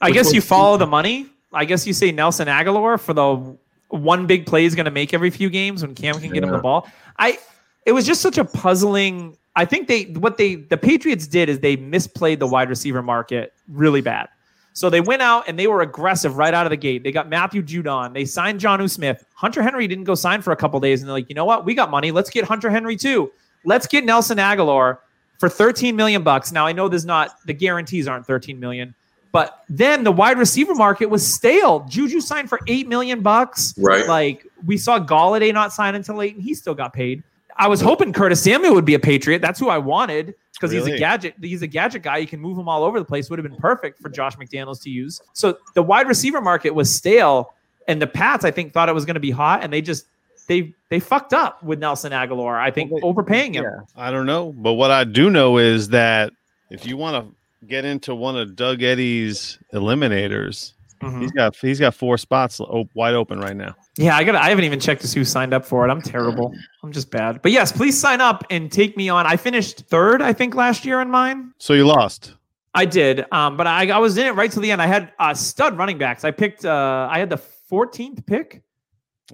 I guess you follow the money. I guess you say Nelson Agholor for the one big play is going to make every few games when Cam can get him the ball. I it was just such a puzzling. I think they what they the Patriots did is they misplayed the wide receiver market really bad. So they went out and they were aggressive right out of the gate. They got Matthew Judon. They signed Jonnu Smith. Hunter Henry didn't go sign for a couple days, and they're like, you know what? We got money. Let's get Hunter Henry too. Let's get Nelson Agholor for 13 million bucks. Now I know there's not the guarantees aren't 13 million, but then the wide receiver market was stale. Juju signed for eight million bucks. Right. Like we saw Golladay not sign until late, and he still got paid. I was hoping Curtis Samuel would be a Patriot. That's who I wanted because he's a gadget. He's a gadget guy. You can move him all over the place. Would have been perfect for Josh McDaniels to use. So the wide receiver market was stale, and the Pats I think thought it was going to be hot, and they just they they fucked up with Nelson Agholor. I think Well, they- overpaying him. Yeah, I don't know, but what I do know is that if you want to get into one of Doug Eddy's eliminators, Mhm. he's got he's got four spots wide open right now. Yeah, I got. I haven't even checked to see who signed up for it. I'm terrible. I'm just bad. But yes, please sign up and take me on. I finished third, I think, last year in mine. So you lost. I did, um, but I, I was in it right till the end. I had uh, stud running backs. I picked. Uh, I had the 14th pick.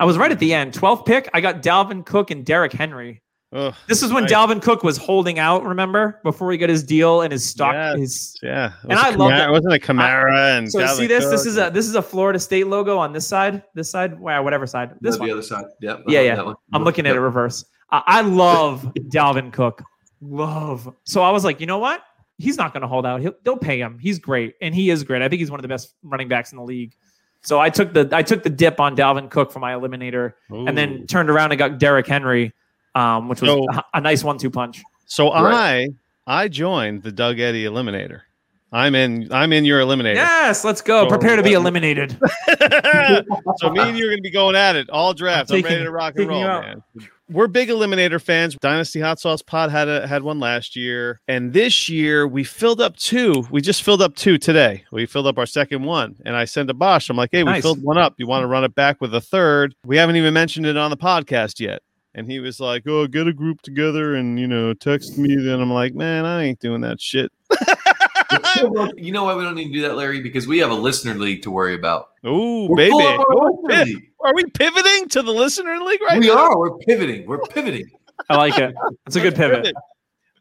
I was right at the end. 12th pick. I got Dalvin Cook and Derrick Henry. Ugh, This is when Nice. Dalvin Cook was holding out. Remember before he got his deal and his stock. Yes. His yeah, And I love Kamara- that- It wasn't a Kamara and so Dalvin see this. This is a this is a Florida State logo on this side. This side. Wow, whatever side. This No, one. the other side. Yep. Yeah, yeah. I'm looking at it reverse. I, I love *laughs* Dalvin Cook. Love. So I was like, you know what? He's not going to hold out. He'll, they'll pay him. He's great, and he is great. I think he's one of the best running backs in the league. So I took the I took the dip on Dalvin Cook for my eliminator, and then turned around and got Derrick Henry, um, which was So- a, a nice one-two punch. So Right. I I joined the Doug Eddy Eliminator. I'm in I'm in your Eliminator. Yes, let's go. So- Prepare to be eliminated. *laughs* *laughs* so me and you are going to be going at it all draft. I'm, taking- ready to rock and roll, man. We're big Eliminator fans. Dynasty Hot Sauce Pod had a, had one last year, and this year we filled up two. We just filled up two today. We filled up our second one, and I sent to Bosch. I'm like, hey, we filled one up. You want to run it back with a third? We haven't even mentioned it on the podcast yet. And he was like, "Oh, get a group together and you know text me." Then I'm like, "Man, I ain't doing that shit." *laughs* You know why we don't need to do that, Larry? Because we have a listener league to worry about. Oh, baby, full of our Oh, listener shit. league. are we pivoting to the listener league right we now? are. We're pivoting. We're pivoting. I like it. It's a good Let's pivot.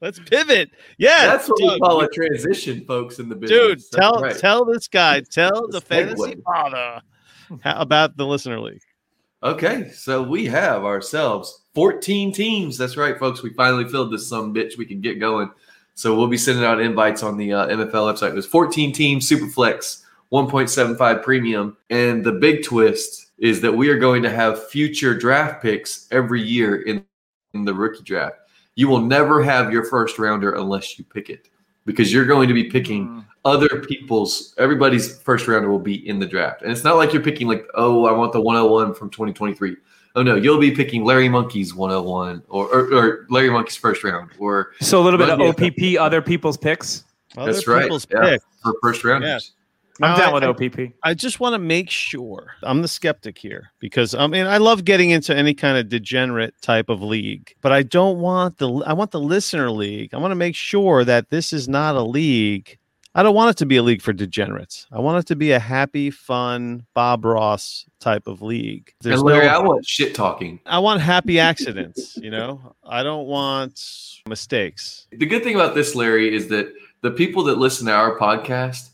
Let's pivot. Yeah, That's what we call a transition, folks, in the business. dude. That's Tell right. tell this guy, tell the Segue. fantasy father about the listener league. Okay, so we have ourselves 14 teams. That's right, folks. We finally filled this some bitch. We can get going. So we'll be sending out invites on the uh, MFL website. There's 14 teams, Superflex, 1.75 premium, and the big twist is that we are going to have future draft picks every year in, in the rookie draft. You will never have your first rounder unless you pick it because you're going to be picking Mm. other people's everybody's first rounder will be in the draft. And it's not like you're picking like, oh, I want the 101 from 2023. Oh no, you'll be picking Larry Monkey's 101 or or, or Larry Monkey's first round or So a little bit of Yeah. OPP, other people's picks. Other That's right, people's yeah. pick. for first rounders. I'm Now, down I- with I- OPP. I just want to make sure I'm the skeptic here because I mean I love getting into any kind of degenerate type of league, but I don't want the I want the listener league. I want to make sure that this is not a league. I don't want it to be a league for degenerates. I want it to be a happy, fun Bob Ross type of league. There's and Larry, no- I want shit talking. I want happy accidents, you know. I don't want mistakes. The good thing about this, Larry, is that the people that listen to our podcast,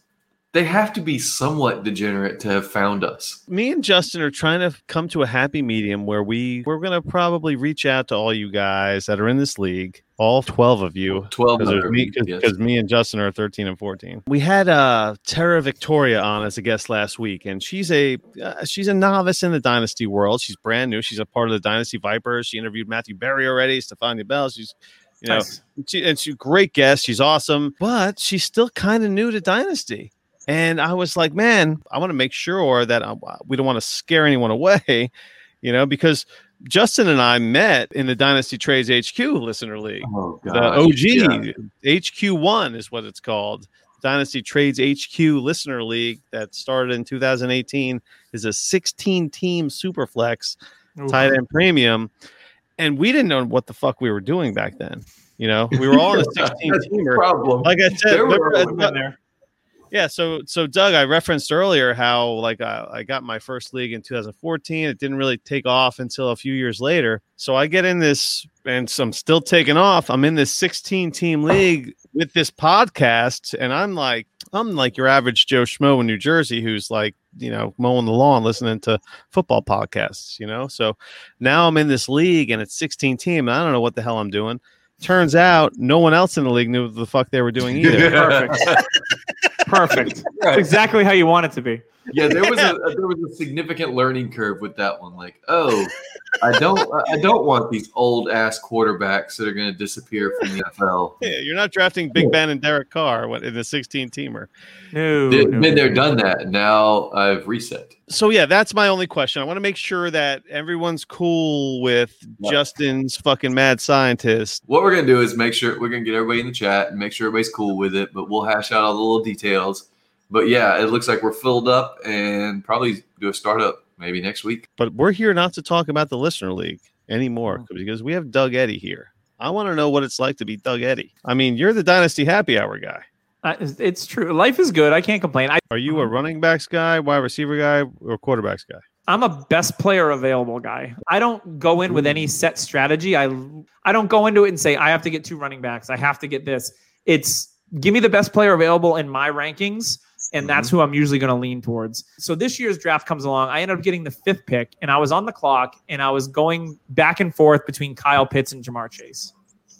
they have to be somewhat degenerate to have found us. me and Justin are trying to come to a happy medium where we we're gonna probably reach out to all you guys that are in this league, all twelve of you. 12 Because me, because yes. me and Justin are 13 and 14. We had uh Tara Victoria on as a guest last week, and she's a uh, she's a novice in the dynasty world. She's brand new. She's a part of the Dynasty Vipers. She interviewed Matthew Berry already, Stephania Bell. She's you know Nice. she, and she's a great guest. She's awesome, but she's still kind of new to Dynasty. And I was like, man, I want to make sure that uh, we don't want to scare anyone away, *laughs* you know, because Justin and I met in the Dynasty Trades HQ listener league. Oh, The. OG Yeah. HQ1 is what it's called. Dynasty Trades HQ listener league that started in 2018 is a 16 team superflex Oof. tight end premium. And we didn't know what the fuck we were doing back then. You know, we were all in a 16 *laughs* That's the teamer. problem. Like I said, There were remember, there. Yeah. So, so Doug, I referenced earlier how like I, I got my first league in 2014. It didn't really take off until a few years later. So I get in this, and so I'm still taking off. I'm in this 16 team league with this podcast, and I'm like, I'm like your average Joe Schmo in New Jersey who's like, you know, mowing the lawn, listening to football podcasts. You know, so now I'm in this league, and it's 16 team. And I don't know what the hell I'm doing. Turns out, no one else in the league knew what the fuck they were doing either. *laughs* Perfect. Perfect. That's exactly how you want it to be. Yeah, there was *laughs* a there was a significant learning curve with that one. Like, oh, I don't I don't want these old ass quarterbacks that are going to disappear from the NFL. *laughs* Yeah, you're not drafting Big Ben and Derek Carr in the 16 teamer. No, Been, no, been there, no. done that. Now I've reset. So yeah, that's my only question. I want to make sure that everyone's cool with Yeah. Justin's fucking mad scientist. What we're gonna do is make sure we're gonna get everybody in the chat and make sure everybody's cool with it. But we'll hash out all the little details. But yeah, it looks like we're filled up and probably do a startup maybe next week. But we're here not to talk about the listener league anymore because we have Doug Eddy here. I want to know what it's like to be Doug Eddy. I mean, you're the Dynasty Happy Hour guy. Uh, it's- it's true. Life is good. I can't complain. I, Are you a running backs guy, wide receiver guy, or quarterbacks guy? I'm a best player available guy. I don't go in with any set strategy. I I don't go into it and say I have to get two running backs. I have to get this. It's give me the best player available in my rankings, and that's who I'm usually going to lean towards. So this year's draft comes along. I ended up getting the fifth pick, and I was on the clock, and I was going back and forth between Kyle Pitts and Ja'Marr Chase.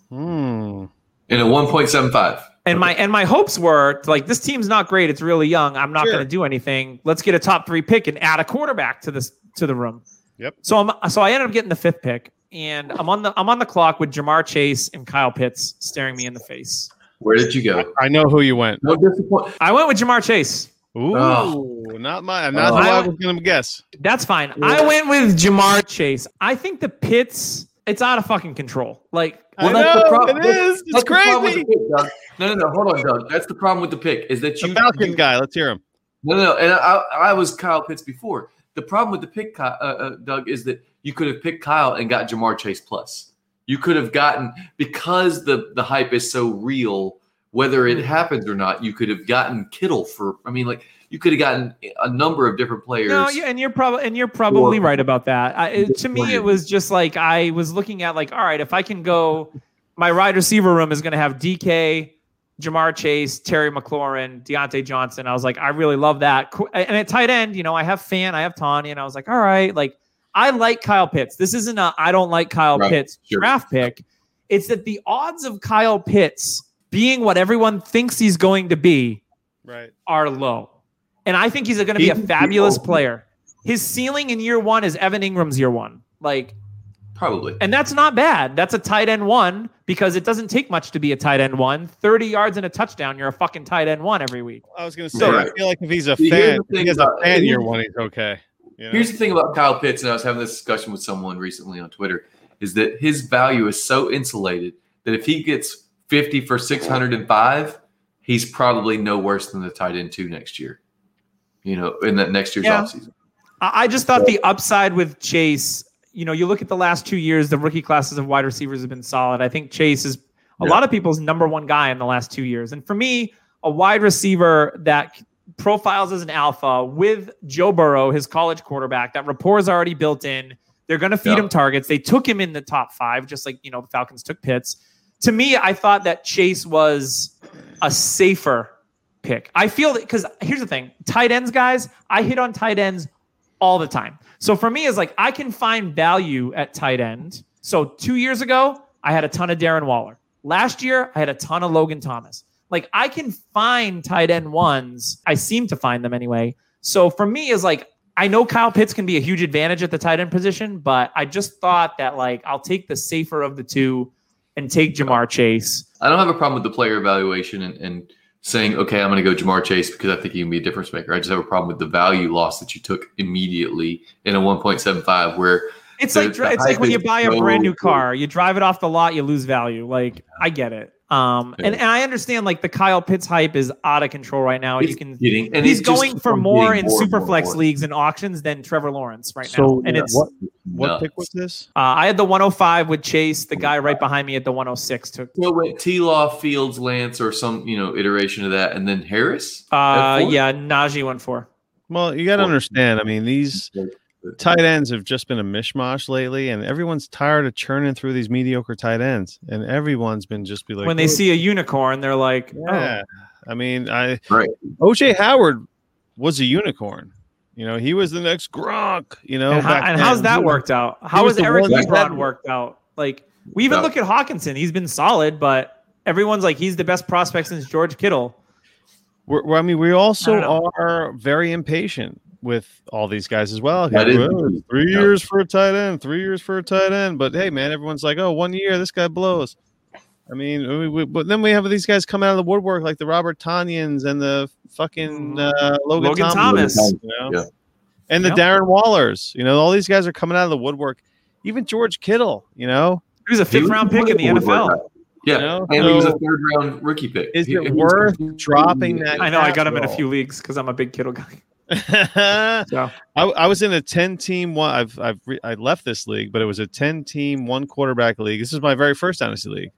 Hmm. In a 1.75. And my and my hopes were like this team's not great. It's really young. I'm not Sure. going to do anything. Let's get a top three pick and add a quarterback to this to the room. Yep. So I'm so I ended up getting the fifth pick, and I'm on the I'm on the clock with Ja'Marr Chase and Kyle Pitts staring me in the face. Where did you go? I know who you went. No disappointment. I went with Ja'Marr Chase. Ooh, Oh. not my, not Oh. who I I- was going to guess. That's fine. I went with Ja'Marr Chase. I think the Pitts. It's out of fucking control. Like I Well, that's the know problem. it is. It's That's the problem with crazy. the pick, No, no, no. Hold on, Doug. That's the problem with the pick is that you The you. Falcon you- guy. Let's hear him. No, no, no. And I, I was Kyle Pitts before. The problem with the pick, uh, uh, Doug, is that you could have picked Kyle and got Ja'Marr Chase plus. You could have gotten because the the hype is so real. Whether it hmm. happens or not, you could have gotten Kittle for. I mean, like you could have gotten a number of different players. No, yeah, and you're probably and you're probably right about that. I, it, to me, it was just like I was looking at like, all right, if I can go, my wide receiver room is going to have DK, Ja'Marr Chase, Terry McLaurin, Diontae Johnson. I was like, I really love that. And at tight end, you know, I have Fant, I have Tonyan, and I was like, all right, like I like Kyle Pitts. This isn't a I don't like Kyle Right, Pitts sure. draft pick. It's that the odds of Kyle Pitts being what everyone thinks he's going to be Right. are low. And I think he's going to be a fabulous player. His ceiling in year one is Evan Engram's year one. Like, Probably. and that's not bad. That's a tight end one because it doesn't take much to be a tight end one. 30 yards and a touchdown, you're a fucking tight end one every week. I was gonna say, Right. I feel like if he's a See, fan, the if he has a fan year one, he's okay. You know? Here's the thing about Kyle Pitts, and I was having this discussion with someone recently on Twitter, is that his value is so insulated that if he gets 50 for 605, he's probably no worse than the tight end two next year. You know, in that next year's Yeah. offseason. I I just thought the upside with Chase, you know, you look at the last two years, the rookie classes of wide receivers have been solid. I think Chase is a Yeah. lot of people's number one guy in the last two years. And for me, a wide receiver that profiles as an alpha with Joe Burrow, his college quarterback, that rapport is already built in. They're going to feed Yeah. him targets. They took him in the top five, just like, you know, the Falcons took Pitts. To me, I thought that Chase was a safer pick. I feel that because here's the thing tight ends, guys, I hit on tight ends all the time. So for me, is like I can find value at tight end. So two years ago, I had a ton of Darren Waller. Last year, I had a ton of Logan Thomas. Like I can find tight end ones. I seem to find them anyway. So for me, is like I know Kyle Pitts can be a huge advantage at the tight end position, but I just thought that like I'll take the safer of the two and take Ja'Marr Chase. I don't have a problem with the player evaluation and, and saying, okay, I'm going to go Ja'Marr Chase because I think he can be a difference maker. I just have a problem with the value loss that you took immediately in a 1.75 where It's like it's like when you buy a brand new car, you drive it off the lot, you lose value. Like I get it. Um, and, and I understand like the Kyle Pitts hype is out of control right now. And you can getting, and he's going for more in and super more flex more. leagues and auctions than Trevor Lawrence right So, now. And yeah, it's what what Nuts. pick was this? uh, I had the 105 with Chase, the guy right behind me at the 106 took. So went T Law, Fields, Lance, or some you know iteration of that, and then Harris. Uh, yeah, Najee went for. Well, you got to understand. I mean, these tight ends have just been a mishmash lately, and everyone's tired of churning through these mediocre tight ends, and everyone's been just be like, when they "Oh, see a unicorn, they're like, oh. yeah. I mean, I Right. OJ Howard was a unicorn. You know, he was the next Gronk. You know, and, how, back and how's that He was- worked out? How was has the Eric Ebron worked out? Like we even Yeah. look at Hockenson; he's been solid, but everyone's like he's the best prospect since George Kittle. We're, we're- I mean, we also are very impatient with all these guys as well. That is- Well, three yeah. years for a tight end, three years for a tight end. But hey, man, everyone's like, oh, one year, this guy blows. I mean, we, we, but then we have these guys come out of the woodwork like the Robert Tonyans and the fucking uh, Logan, Logan Thomas, Thomas. you know? Yeah. and the Yep. Darren Wallers. You know, all these guys are coming out of the woodwork. Even George Kittle, you know, He was a fifth was round pick in the NFL. guy. Yeah, You know, and he was a third round rookie pick. Is He- it worth dropping that? I know I got him in a few leagues because I'm a big Kittle guy. *laughs* I, I was in a 10 team one. I've, I've, re- I left this league, but it was a 10 team, one quarterback league. This is my very first dynasty league.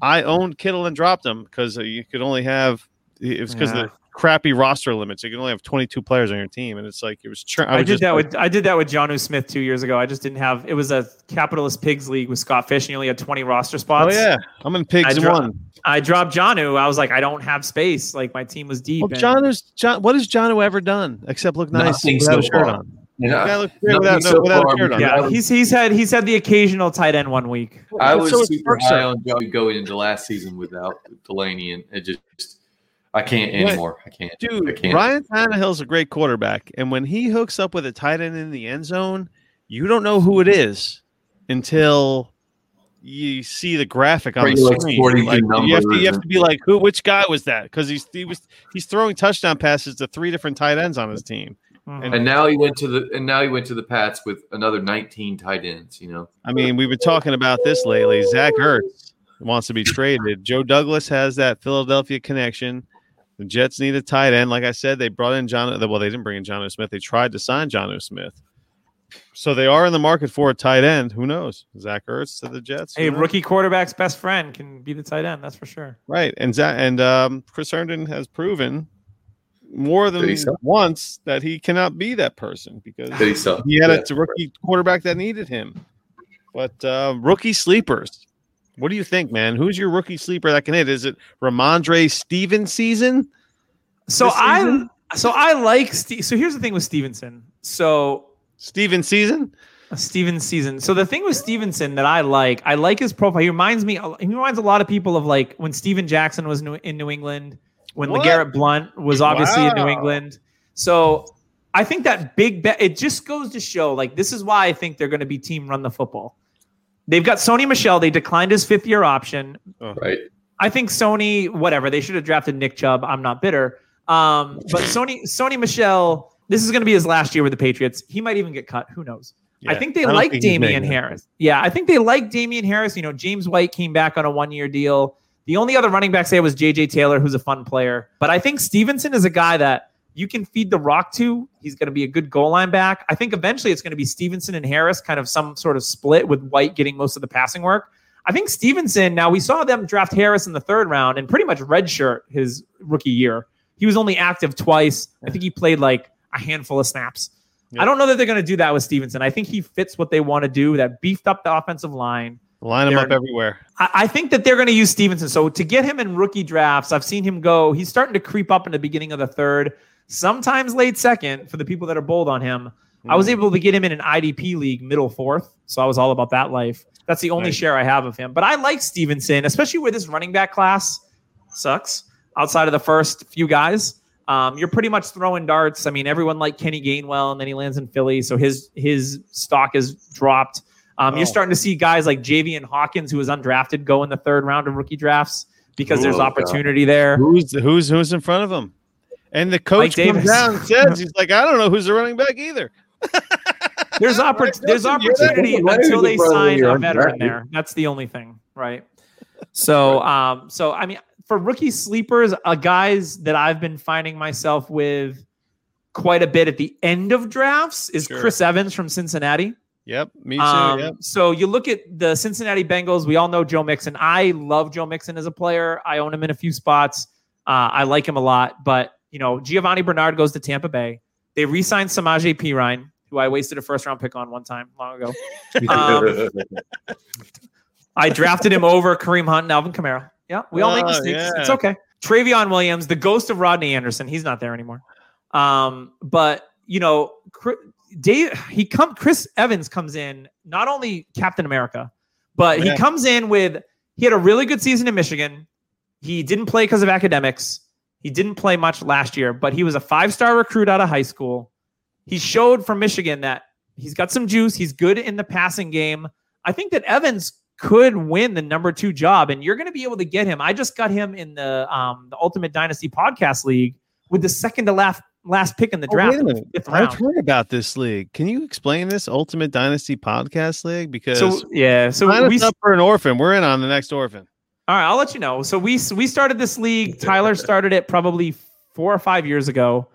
I hmm. owned Kittle and dropped him because you could only have, it was because Yeah. the crappy roster limits. You could only have 22 players on your team. And it's like, it was, chur- I, was did just that like, with I did that with Jonnu Smith two years ago. I just didn't have it was a capitalist pigs league with Scott Fish, and he only had 20 roster spots. oh, yeah. I'm in pigs I dro- one. I dropped Jonnu. I was like, I don't have space. Like my team was deep. Well, and- John, John, what has John ever done except look nice Nothing without so a shirt far. on? And I- Guy looked without, no, without a shirt on. yeah, he's he's had he's had the occasional tight end one week. I was so super high on Joey going into last season without Delaney, and it just I can't What? anymore. I can't. dude. I Dude, can't. Ryan Tannehill's a great quarterback, and when he hooks up with a tight end in the end zone, you don't know who it is until you see the graphic on Right, the like screen. Like, you have to you have to be like, who? Which guy was that? Because he's he was he's throwing touchdown passes to three different tight ends on his team. Mhm. And now he went to the and now he went to the Pats with another 19 tight ends. You know, I mean, we've been talking about this lately. Zach Ertz wants to be traded. Joe Douglas has that Philadelphia connection. The Jets need a tight end. Like I said, they brought in John. Well, they didn't bring in Jonnu Smith. They tried to sign Jonnu Smith. So they are in the market for a tight end. Who knows? Zach Ertz to the Jets. Hey, knows? rookie quarterback's best friend can be the tight end. That's for sure. Right. And Zach, and um, Chris Herndon has proven more than once that he cannot be that person because he he had Yeah. a rookie quarterback that needed him. But uh, rookie sleepers, what do you think, man? Who's your rookie sleeper that can hit? Is it Rhamondre Stevenson? So I so I like Steve. So here's the thing with Stevenson. So Steven season? Uh, Stevenson. So the thing with Stevenson that I like, I like his profile. He reminds me. He reminds a lot of people of like when Steven Jackson was new, in New England, when What? LeGarrette Blount was obviously in New England. So I think that big bet. It just goes to show, like this is why I think they're going to be team run the football. They've got Sony Michel. They declined his fifth year option. Right. I think Sony, whatever, they should have drafted Nick Chubb. I'm not bitter. Um, but *laughs* Sony, Sony Michel, this is going to be his last year with the Patriots. He might even get cut. Who knows? I think they don't like think Damien. Harris. Yeah, I think they like Damien Harris. You know, James White came back on a one year deal. The only other running backs there was JJ Taylor, who's a fun player. But I think Stevenson is a guy that you can feed the rock to. He's going to be a good goal line back. I think eventually it's going to be Stevenson and Harris, kind of some sort of split with White getting most of the passing work. I think Stevenson, now we saw them draft Harris in the third round and pretty much redshirt his rookie year. He was only active twice. I think he played like a handful of snaps. Yep. I don't know that they're going to do that with Stevenson. I think he fits what they want to do, that beefed up the offensive line. Line him They're- up everywhere. I, I think that they're going to use Stevenson. So to get him in rookie drafts, I've seen him go. He's starting to creep up in the beginning of the third, sometimes late second for the people that are bold on him. I Mm. was able to get him in an IDP league, middle fourth. So I was all about that life. That's the only Nice. share I have of him. But I like Stevenson, especially where this running back class sucks outside of the first few guys. Um, you're pretty much throwing darts. I mean, everyone liked Kenny Gainwell, and then he lands in Philly, so his his stock is dropped. Um, Oh. You're starting to see guys like Javian Hawkins, who was undrafted, go in the third round of rookie drafts because there's Oh, God. opportunity there. Who's who's who's in front of him? And the coach Mike comes Davis. down and says *laughs* he's like, I don't know who's the running back either. *laughs* There's oppor- Right, there's opportunity until they sign a veteran undrafted. there. That's the only thing, right? So, um, so I mean, for rookie sleepers, uh, guys that I've been finding myself with quite a bit at the end of drafts is Sure. Chris Evans from Cincinnati. Yep, me too. Um, yep. So you look at the Cincinnati Bengals. We all know Joe Mixon. I love Joe Mixon as a player. I own him in a few spots. Uh, I like him a lot. But you know, Giovani Bernard goes to Tampa Bay. They re-signed Samaje Perine, who I wasted a first round pick on one time long ago. *laughs* Um, I drafted him over Kareem Hunt and Alvin Kamara. Yeah, we all make Oh, mistakes. yeah. It's okay. Trayveon Williams, the ghost of Rodney Anderson, he's not there anymore. Um, but you know, Chri- Dave, he come Chris Evans comes in not only Captain America, but Yeah. he comes in with he had a really good season in Michigan. He didn't play because of academics. He didn't play much last year, but he was a five-star recruit out of high school. He showed from Michigan that he's got some juice. He's good in the passing game. I think that Evans could win the number two job, and you're going to be able to get him. I just got him in the um, the Ultimate Dynasty Podcast League with the second to last last pick in the Oh, draft, wait a in the. I've heard about this league. Can you explain this Ultimate Dynasty Podcast League? Because So yeah, so we up for an orphan. We're in on the next orphan. All right, I'll let you know. So we we started this league. Tyler started it probably four or five years ago,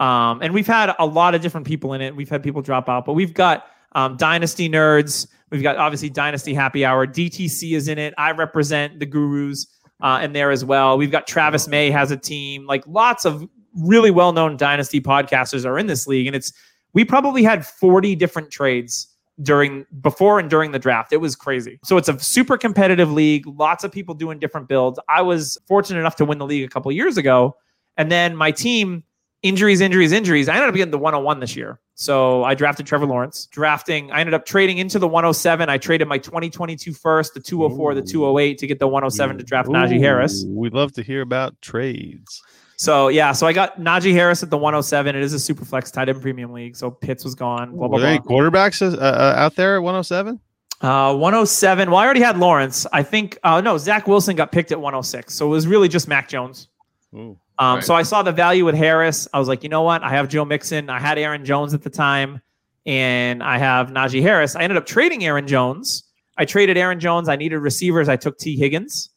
um, and we've had a lot of different people in it. We've had people drop out, but we've got um, Dynasty nerds. We've got obviously Dynasty Happy Hour. DTC is in it. I represent the Gurus uh, in there as well. We've got Travis May has a team. Like lots of really well known Dynasty podcasters are in this league, and it's we probably had forty different trades during before and during the draft. It was crazy. So it's a super competitive league, lots of people doing different builds. I was fortunate enough to win the league a couple years ago. And then my team, injuries, injuries, injuries. I ended up getting the 101 this year. So I drafted Trevor Lawrence. Drafting, I ended up trading into the 107. I traded my 2022 first, the 204, the 208 to get the 107 to draft Najee Harris. We'd love to hear about trades. So yeah, so I got Najee Harris at the 107. It is a super flex tight end premium league. So Pitts was gone. Blah, blah, Were there any quarterbacks uh, uh, out there at 107? Uh, 107. Well, I already had Lawrence. I think, uh, no, Zach Wilson got picked at 106. So it was really just Mac Jones. Ooh. Um, Right. So I saw the value with Harris. I was like, you know what? I have Joe Mixon. I had Aaron Jones at the time, and I have Najee Harris. I ended up trading Aaron Jones. I traded Aaron Jones. I needed receivers. I took Tee Higgins,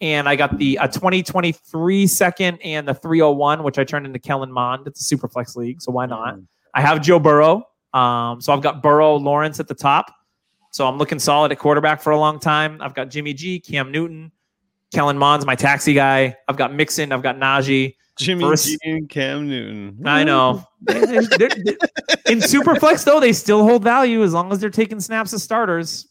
and I got the a 2023 second and the 301, which I turned into Kellen Mond. It's a super flex league, so why not? Mm. I have Joe Burrow. Um, so I've got Burrow, Lawrence at the top. So I'm looking solid at quarterback for a long time. I've got Jimmy G, Cam Newton, Kellen Mond's my taxi guy. I've got Mixon. I've got Najee. Jimmy First- G and Cam Newton. I know. They- *laughs* they- they're- in Superflex though, they still hold value as long as they're taking snaps as starters.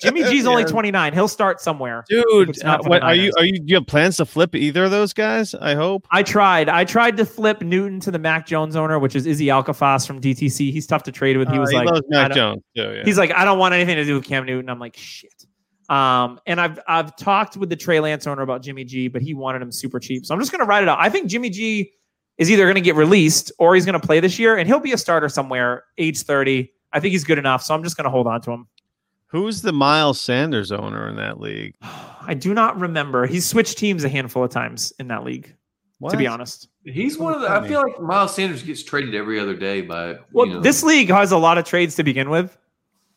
Jimmy G's only 29. He'll start somewhere. Dude, uh, what, are you are you do you have plans to flip either of those guys? I hope. I tried. I tried to flip Newton to the Mac Jones owner, which is Izzy Alcafas from DTC. He's tough to trade with. He Uh, was like, loves I Mac Jones too. Yeah. He's like, I don't want anything to do with Cam Newton. I'm like, shit. Um, and I've I've talked with the Trey Lance owner about Jimmy G, but he wanted him super cheap. So I'm just gonna write it out. I think Jimmy G is either gonna get released or he's gonna play this year, and he'll be a starter somewhere, age 30. I think he's good enough, so I'm just gonna hold on to him. Who's the Miles Sanders owner in that league? *sighs* I do not remember. He's switched teams a handful of times in that league, to be honest. He's one of the. I feel like Miles Sanders gets traded every other day by. Well, you know, this league has a lot of trades to begin with.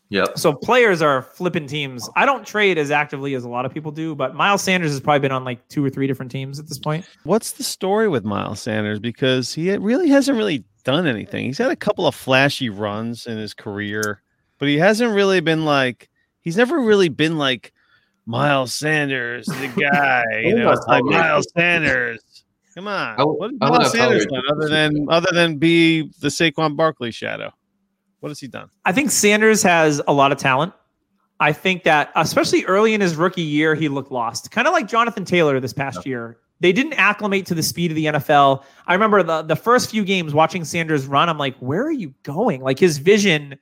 Yep. So players are flipping teams. I don't trade as actively as a lot of people do, but Miles Sanders has probably been on like two or three different teams at this point. What's the story with Miles Sanders? Because he really hasn't really done anything. He's had a couple of flashy runs in his career, but he hasn't really been like he's never really been like Miles Sanders, the *laughs* guy. You know, it's like Miles Sanders. Come on. I- what has Miles Sanders done other than other than be the Saquon Barkley shadow? What has he done? I think Sanders has a lot of talent. I think that especially early in his rookie year, he looked lost, kind of like Jonathan Taylor this past year. They didn't acclimate to the speed of the NFL. I remember the the first few games watching Sanders run. I'm like, where are you going? Like his vision,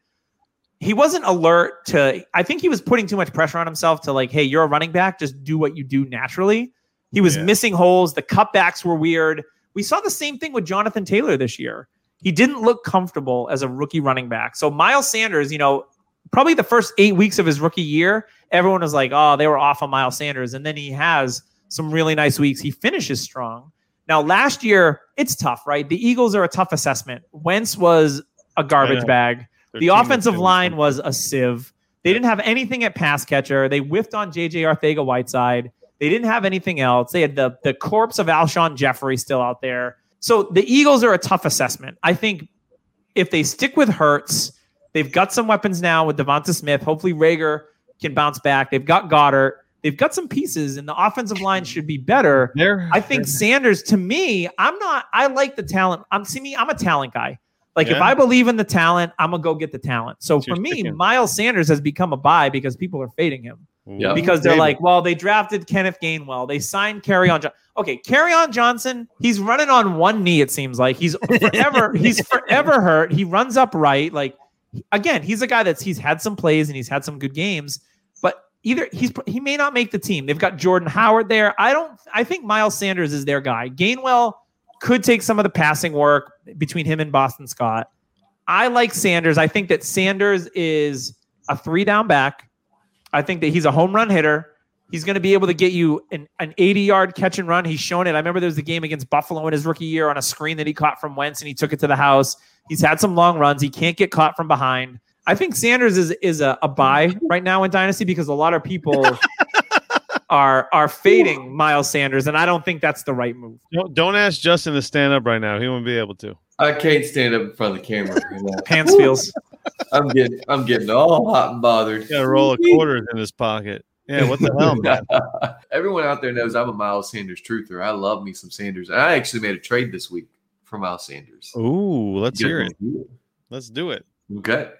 he wasn't alert to. I think he was putting too much pressure on himself to like, hey, you're a running back, just do what you do naturally. He was Yeah. missing holes. The cutbacks were weird. We saw the same thing with Jonathan Taylor this year. He didn't look comfortable as a rookie running back. So Miles Sanders, you know, probably the first eight weeks of his rookie year, everyone was like, oh, they were off on Miles Sanders. And then he has some really nice weeks. He finishes strong. Now, last year, it's tough, right? The Eagles are a tough assessment. Wentz was a garbage bag. Their The offensive line was a sieve. They didn't have anything at pass catcher. They whiffed on JJ Arcega-Whiteside. They didn't have anything else. They had the the corpse of Alshon Jeffery still out there. So the Eagles are a tough assessment. I think if they stick with Hurts, they've got some weapons now with Devonta Smith. Hopefully Reagor can bounce back. They've got Goedert. They've got some pieces, and the offensive line should be better. They're- I think Sanders, to me, I'm not. I like the talent. I'm see me. I'm a talent guy. Like if I believe in the talent, I'm gonna go get the talent. So That's for me, chicken. Miles Sanders has become a buy because people are fading him Yeah. because they're Maybe. like, well, they drafted Kenneth Gainwell, they signed Kerryon. Johnson. Okay, Kerryon Johnson. He's running on one knee. It seems like he's forever. *laughs* he's forever hurt. He runs upright. Like again, he's a guy that's he's had some plays and he's had some good games, but either he's he may not make the team. They've got Jordan Howard there. I don't. I think Miles Sanders is their guy. Gainwell could take some of the passing work between him and Boston Scott. I like Sanders. I think that Sanders is a three down back. I think that he's a home run hitter. He's going to be able to get you an, an 80 yard catch and run. He's shown it. I remember there was a game against Buffalo in his rookie year on a screen that he caught from Wentz and he took it to the house. He's had some long runs. He can't get caught from behind. I think Sanders is is a, a buy *laughs* right now in Dynasty because a lot of people are are fading Miles Sanders, and I don't think that's the right move. Don't, don't ask Justin to stand up right now. He won't be able to. I can't stand up in front of the camera. you know. *laughs* Pants feels. *laughs* I'm getting I'm getting all hot and bothered. Got a roll of quarters in his pocket. Yeah, what the hell, man? *laughs* Everyone out there knows I'm a Miles Sanders truther. I love me some Sanders. And I actually made a trade this week for Miles Sanders. Ooh, let's hear it. Let's do it. Okay.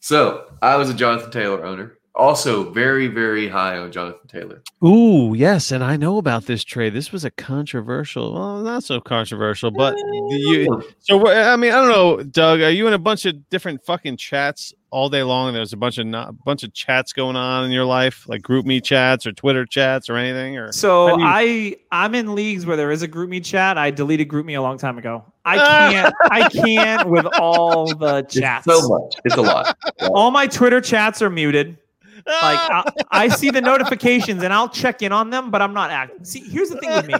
So I was a Jonathan Taylor owner. Also, very, very high on Jonathan Taylor. Ooh, yes, and I know about this trade. This was a controversial, well, not so controversial, but you. So I mean, I don't know, Doug. Are you in a bunch of different fucking chats all day long? There's a bunch of not, a bunch of chats going on in your life, like group me chats or Twitter chats or anything, or So you- I I'm in leagues where there is a group me chat. I deleted group me a long time ago. I *laughs* can't I can't with all the It's chats. so much. It's a lot. All my Twitter chats are muted. Like Ah! I, I see the notifications and I'll check in on them, but I'm not active. See, here's the thing with me.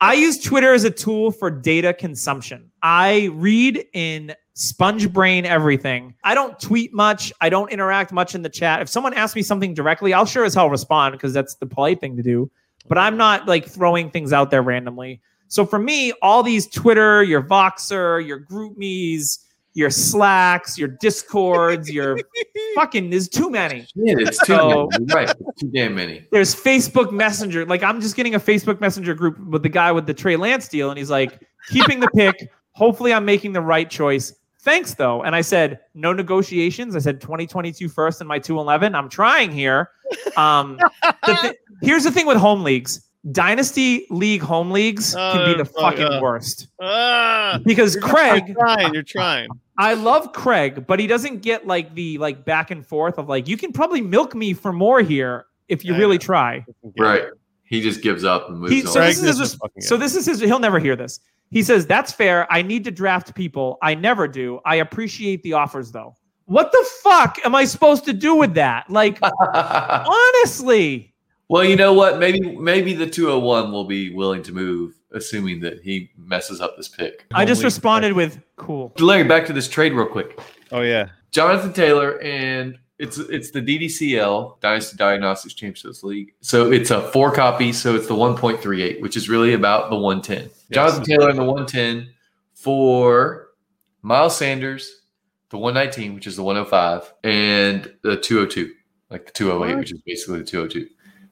I use Twitter as a tool for data consumption. I read in sponge brain everything. I don't tweet much. I don't interact much in the chat. If someone asks me something directly, I'll sure as hell respond because that's the polite thing to do. But I'm not like throwing things out there randomly. So for me, all these Twitter, your Voxer, your GroupMe's, your Slacks, your Discords, your *laughs* fucking there's too many. Shit, it's too So- many. Right. Too damn many. There's Facebook Messenger. Like I'm just getting a Facebook Messenger group with the guy with the Trey Lance deal, and he's like, keeping the pick. Hopefully, I'm making the right choice. thanks though. And I said, no negotiations. I said 2022 first in my 211. I'm trying here. Um, the thi- here's the thing with home leagues. Dynasty League home leagues can be Oh, the fuck, fucking worst Ah, because Craig, you're trying. You're trying. I love Craig, but he doesn't get like the like back and forth of like you can probably milk me for more here if you I really try. Right. He just gives up and moves He, on. so this is his, doesn't res- fucking so this is his he'll never hear this. He says that's fair. I need to draft people. I never do. I appreciate the offers though. What the fuck am I supposed to do with that? Like *laughs* honestly, well, you know what? Maybe maybe the 201 will be willing to move, assuming that he messes up this pick. I just Home league. responded with cool. Larry, back to this trade real quick. Oh yeah. Jonathan Taylor and it's it's the DDCL Dynasty Diagnostics Championships League. So it's a four copy, so it's the 1.38, which is really about the 110. Jonathan Taylor in the 110 for Miles Sanders, the 119, which is the 105, and the 202, like the 208, What? which is basically the 202.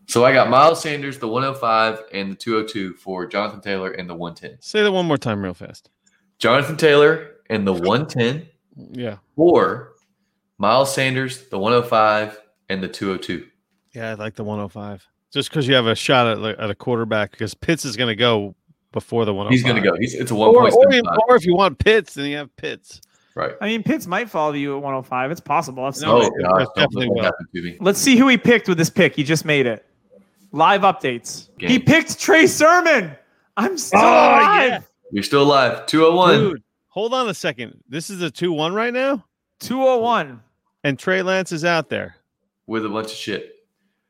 So I got Miles Sanders, the 105, and the 202 for Jonathan Taylor and the 110. Say that one more time, real fast. Jonathan Taylor and the 110 Yeah. or Miles Sanders, the 105, and the 202. Yeah, I like the 105. Just because you have a shot at, at a quarterback, because Pitts is going to go before the 105. He's going to go. He's, it's a Or, or, or if you want Pitts, then you have Pitts. right. I mean, Pitts might follow you at 105. It's possible. Let's. No, Oh, it- gosh. it Don't definitely will. to me. Let's see who he picked with this pick. He just made it. Live updates. Game. He picked Trey Sermon. I'm still Oh, alive. yeah. You're still alive. 201. Dude, hold on a second. This is a 2 1 right now, 201. and Trey Lance is out there. with a bunch of shit.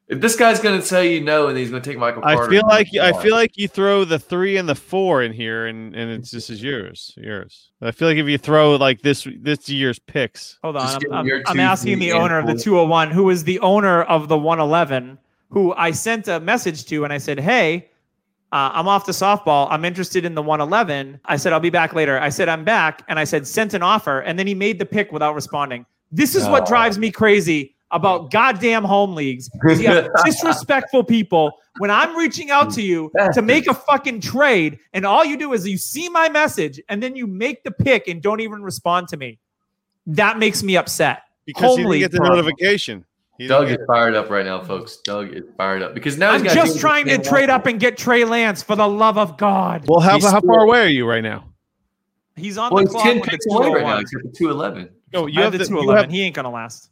If this guy's going to tell you no and he's going to take Michael I feel like I feel like you throw the three and the four in here, and and it's this is yours, yours. I feel like if you throw like this this year's picks, Hold on. Just I'm, I'm, I'm asking the and owner of the four. 201, who is the owner of the 111, who I sent a message to and I said, Hey, uh, I'm off to softball. I'm interested in the 111. I said, I'll be back later. I said, I'm back. And I said, sent an offer. And then he made the pick without responding. This is what Oh. drives me crazy about goddamn home leagues. You have *laughs* disrespectful people when I'm reaching out to you to make a fucking trade, and all you do is you see my message and then you make the pick and don't even respond to me. That makes me upset. because he didn't get the problem. notification. He Doug is fired up right now, folks. Doug is fired up because now I'm he's got just trying to trade up and get Trey Lance for the love of God. well, how He's how far away are you right now? He's on Well, the he's clock ten picks away right now. 201. He's the two eleven. No, you I have, have the the, 211. He ain't gonna last.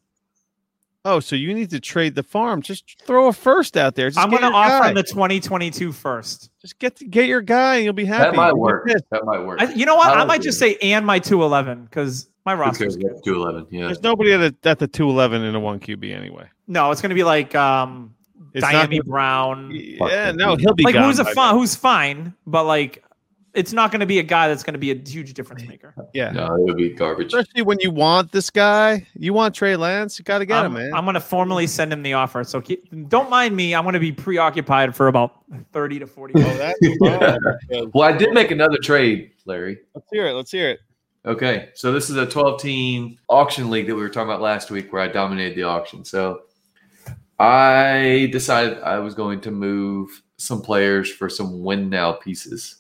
Oh, so you need to trade the farm. Just throw a first out there. Just I'm gonna offer guy. him the 2022 first. Just get get your guy, and you'll be happy. That might You'll work. That might work. I, you know what? I I might it. just say and my 211 because my roster's good. Two eleven. Yeah. There's nobody at, a, at the two eleven in a one QB anyway. No, it's gonna be like um Dyami Brown. Yeah, no, he'll be Like gone who's a by fine, who's fine, but like it's not gonna be a guy that's gonna be a huge difference maker. then. Yeah, No, it would be garbage. especially when you want this guy. You want Trey Lance. You got to get I'm, him, man. I'm gonna formally send him the offer. So keep, don't mind me. I'm gonna be preoccupied for about 30 to 40 oh, minutes. that's *laughs* fine. Well, I did make another trade, Larry. Let's hear it. Let's hear it. Okay, so this is a 12 team auction league that we were talking about last week where I dominated the auction. So I decided I was going to move some players for some win now pieces.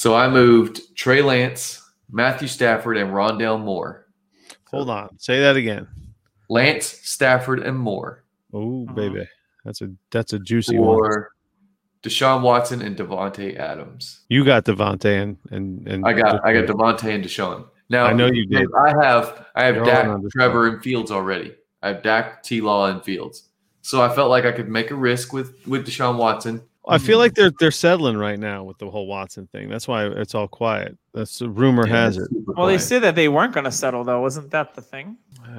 So I moved Trey Lance, Matthew Stafford, and Rondale Moore. Hold on. Say that again. Lance, Stafford, and Moore Oh, Uh-huh. baby, that's a that's a juicy one. for Deshaun Watson and Davante Adams. You got Davante and and and I got I got Davante and Deshaun. Now I know you did. I have I have You're Dak, Trevor, and Fields already. I have Dak, T. Law, and Fields. So I felt like I could make a risk with with Deshaun Watson. I feel mm-hmm. like they're they're settling right now with the whole Watson thing. That's why it's all quiet. That's the rumor Yeah, has it. super Well, they quiet. said that they weren't gonna settle though. Wasn't that the thing?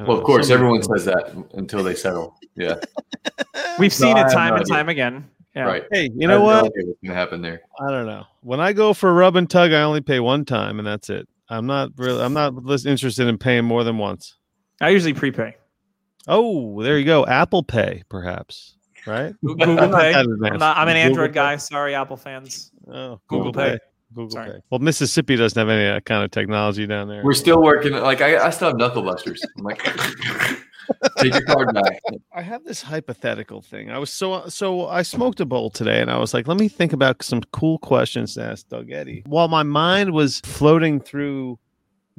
Well, of course, everyone says that until they settle. Yeah, *laughs* We've seen I it time no and idea. time again. Yeah. right. Hey, you know no what? idea what's gonna happen there? I don't know. When I go for rub and tug, I only pay one time, and that's it. I'm not really. I'm not lis- interested in paying more than once. I usually prepay. Oh, there you go. Apple Pay, perhaps. Right? *laughs* Google Not Pay. that I'm, not, I'm an Google Android Pay? guy. Sorry, Apple fans. Oh, Google Google, Pay. Pay. Google Sorry. Pay. Well, Mississippi doesn't have any of that kind of technology down there. We're still working. Like I, I still have knuckle busters. I'm like, *laughs* take your card back. *laughs* I have this hypothetical thing. I was so so I smoked a bowl today and I was like, let me think about some cool questions to ask Doug Eddy. While my mind was floating through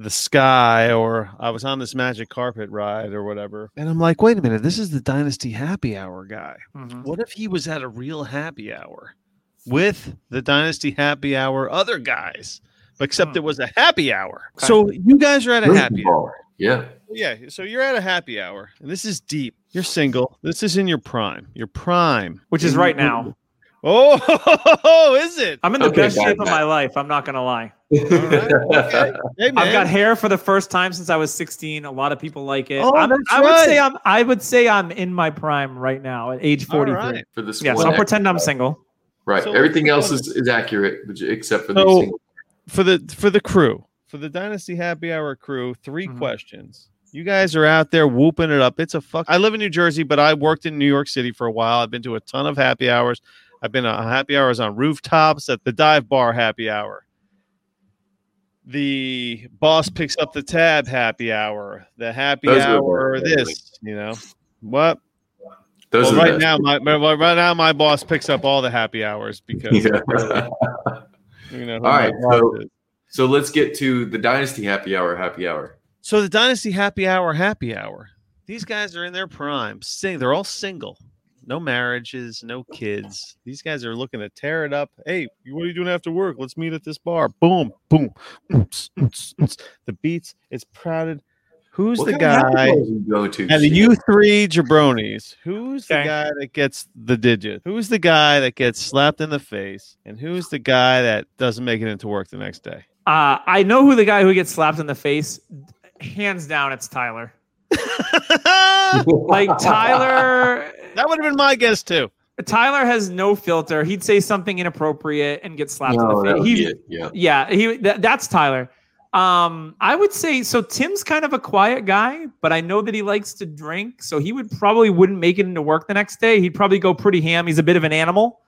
the sky or I was on this magic carpet ride or whatever. And I'm like, wait a minute, this is the Dynasty Happy Hour guy. Mhm. What if he was at a real happy hour with the Dynasty Happy Hour other guys, except Hmm. it was a happy hour? Okay. So you guys are at a Drinking happy hour. Yeah. Yeah, so you're at a happy hour, and this is deep. You're single. This is in your prime. Your prime. Which is right now. Oh, *laughs* is it? I'm in the Okay, best shape of my life. I'm not gonna lie. Okay. Hey. I've got hair for the first time since I was 16. A lot of people like it. Oh, I'm- I would right. say I'm. I would say I'm in my prime right now at age All 43. right. For this Yes, one. I'll pretend I'm single. Right. So- Everything else is, is accurate, except for the So- single. For the for the crew, for the Dynasty Happy Hour crew, 3 Mhm. questions. You guys are out there whooping it up. It's a fuck. I live in New Jersey, but I worked in New York City for a while. I've been to a ton of happy hours. I've been to happy hours on rooftops at the dive bar happy hour. The boss picks up the tab happy hour. The happy Those hour. This, you know, what? Those well, right now, my, right now my boss picks up all the happy hours because Yeah. *laughs* you know. All right, so- is. so let's get to the Dynasty Happy Hour. Happy Hour. So the Dynasty Happy Hour, Happy Hour. These guys are in their prime. Sing, they're all single. No marriages, no kids. These guys are looking to tear it up. Hey, what are you doing after work? Let's meet at this bar. Boom, boom. The beats. It's crowded. Who's What the kind of happy guy? hours go to? And the Shit. you three jabronis. Who's the guy that gets the digit? Who's the guy that gets slapped in the face? And who's the guy that doesn't make it into work the next day? Uh, I know who the guy who gets slapped in the face. Hands down, it's Tyler. *laughs* Like Tyler, that would have been my guess too. Tyler has no filter. He'd say something inappropriate and get slapped No, in the face. be He, it. Yeah. yeah, he that, that's Tyler. Um, I would say so. Tim's kind of a quiet guy, but I know that he likes to drink, so he would probably wouldn't make it into work the next day. He'd probably go pretty ham. He's a bit of an animal.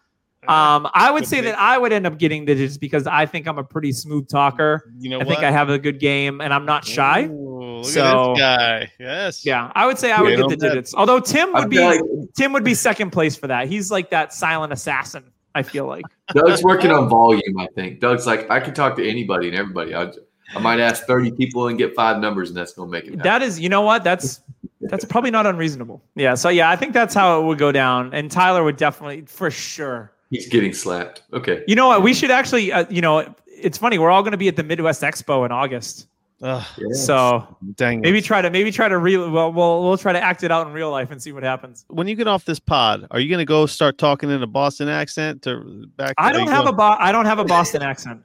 Um, I would say that I would end up getting digits because I think I'm a pretty smooth talker. You know I think I have a good game, and I'm not shy. Ooh, look So- at this guy. Yes. Yeah, I would say I would Yeah, get the bad. digits. Although Tim would be like Tim would be second place for that. He's like that silent assassin. I feel like. Doug's working on volume. I think Doug's like I can talk to anybody and everybody. I, I might ask thirty people and get five numbers, and that's gonna make it. happen. That is, you know what? That's that's probably not unreasonable. Yeah. So yeah, I think that's how it would go down. And Tyler would definitely, for sure. He's getting slapped. Okay. You know what? We should actually, uh, you know, it's funny. We're all going to be at the Midwest Expo in August. Ugh, Yeah. So dang. it. maybe try to maybe try to real. Well, we'll we'll try to act it out in real life and see what happens. when you get off this pod, are you going to go start talking in a Boston accent to back? I don't have a going- bo- I don't have a Boston accent.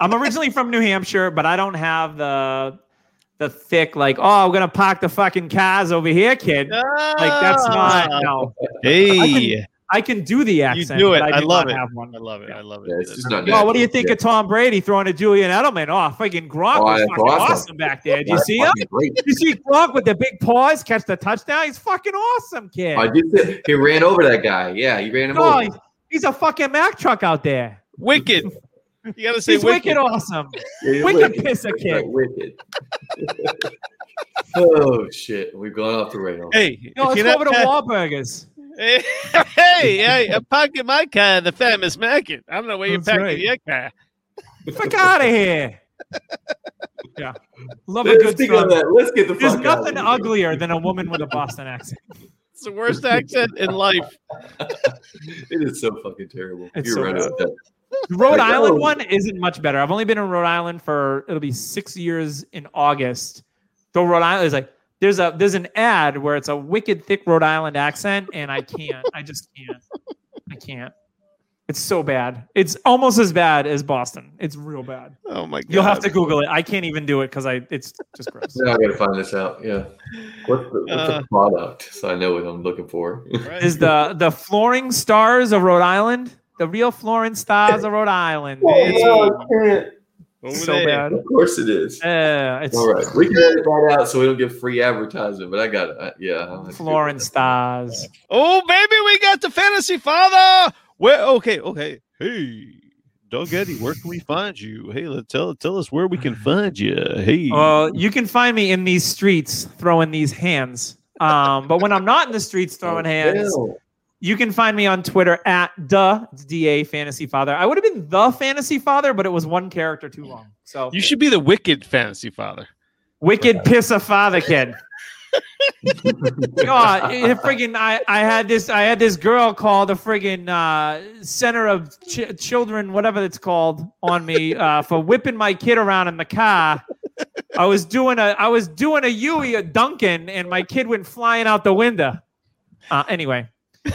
I'm originally from New Hampshire, but I don't have the the thick like. Oh, I'm gonna park the fucking cars over here, kid. Like that's not Ah, no. Hey, I can do the accent. You do it. but I, I love it. Have one. I love it. I love it. Yeah, it's just not. Well, what do you think Yeah. of Tom Brady throwing to Julian Edelman? Oh, fucking Gronk Oh, was fucking awesome. awesome. back there. Did you see him? great. Did you see Gronk with the big paws catch the touchdown? He's fucking awesome, kid. I did. say- He ran over that guy. Yeah, he ran him Oh, over. he's, he's a fucking Mack truck out there. wicked. *laughs* You got to say He's wicked, wicked. awesome. Yeah, wicked pisser That's kid. Wicked. *laughs* oh shit, we've gone off the rails. Hey, No, let's go over to pa- Wahlburgers. Hey, hey, hey, I'm parking my car in the famous market. I don't know where you're packing right. your car. Fuck out of here. Yeah. Love a Let's good speak on that. Let's get the There's fuck out of nothing here. uglier than a woman with a Boston accent. It's the worst accent in life. *laughs* It is so fucking terrible. It's You're so right bad. about that. The Rhode Like, Island oh. one isn't much better. I've only been in Rhode Island for it'll be six years in August. Though Rhode Island is like there's a there's an ad where it's a wicked thick Rhode Island accent, and I can't. I just can't. I can't. It's so bad. It's almost as bad as Boston. It's real bad. Oh my god. You'll have to Google it. I can't even do it because I it's just gross. Now I gotta find this out. Yeah. What's the, what's Uh. the product? So I know what I'm looking for. Right. Is the the flooring stars of Rhode Island the real flooring stars of Rhode Island? It's Over so there. bad. Of course it is. Uh, it's All right, we can edit that out so we don't get free advertising. But I got it. I- Yeah, I'll have to do flooring that. stars. Oh, baby, we got the fantasy father. Where? Okay, okay. Hey, Doug Eddie, where can we find you? Hey, let tell tell us where we can find you. Hey, Well, you can find me in these streets throwing these hands. Um, but when I'm not in the streets throwing hands, Hell, You can find me on Twitter at the da fantasy father. I would have been the fantasy father, but it was one character too long. So You should be the wicked fantasy father. wicked piss of father kid. *laughs* God, it friggin' I, I had this I had this girl called the friggin' uh, center of ch- children, whatever it's called, on me uh, for whipping my kid around in the car. I was doing a I was doing a Yui at Dunkin', and my kid went flying out the window. Uh, anyway,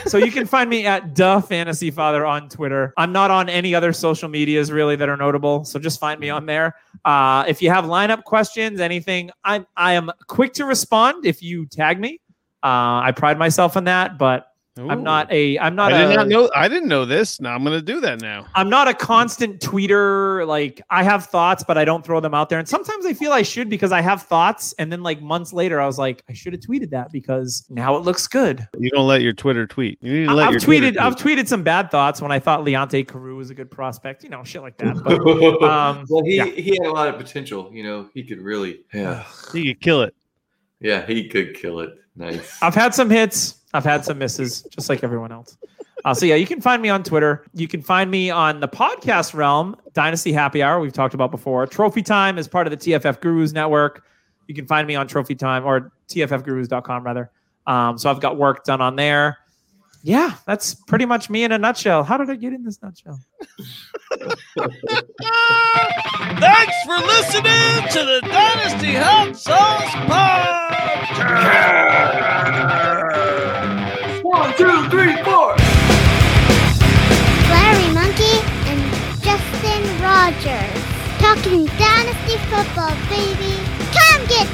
so you can find me at the fantasy father on Twitter. I'm not on any other social medias really that are notable, so just find me on there. Uh, if you have lineup questions, anything, I I am quick to respond if you tag me. Uh, I pride myself on that, but I'm not a I'm not I a did not know. I didn't know this. Now I'm going to do that now. I'm not a constant tweeter. Like I have thoughts, but I don't throw them out there. And sometimes I feel I should because I have thoughts, and then like months later, I was like, I should have tweeted that because now it looks good. You don't let your Twitter tweet. You need to I- let I've your Twitter tweeted. I've tweeted some bad thoughts when I thought Leonte Carroo was a good prospect. You know, shit like that. But *laughs* um, well, he, yeah. he had a lot of potential. You know, he could really, yeah, he could kill it. yeah, he could kill it. Nice. I've had some hits. I've had some misses, just like everyone else. Uh, so yeah, you can find me on Twitter. You can find me on the podcast realm, Dynasty Happy Hour. We've talked about before. Trophy Time is part of the TFF Gurus network. You can find me on Trophy Time or TFFGurus.com rather. Um, so I've got work done on there. Yeah, that's pretty much me in a nutshell. How did I get in this nutshell? *laughs* Thanks for listening to the Dynasty Hot Sauce Podcast. One, two, three, four. Larry Monkey and Justin Rogers. Talking Dynasty Football, baby. Come get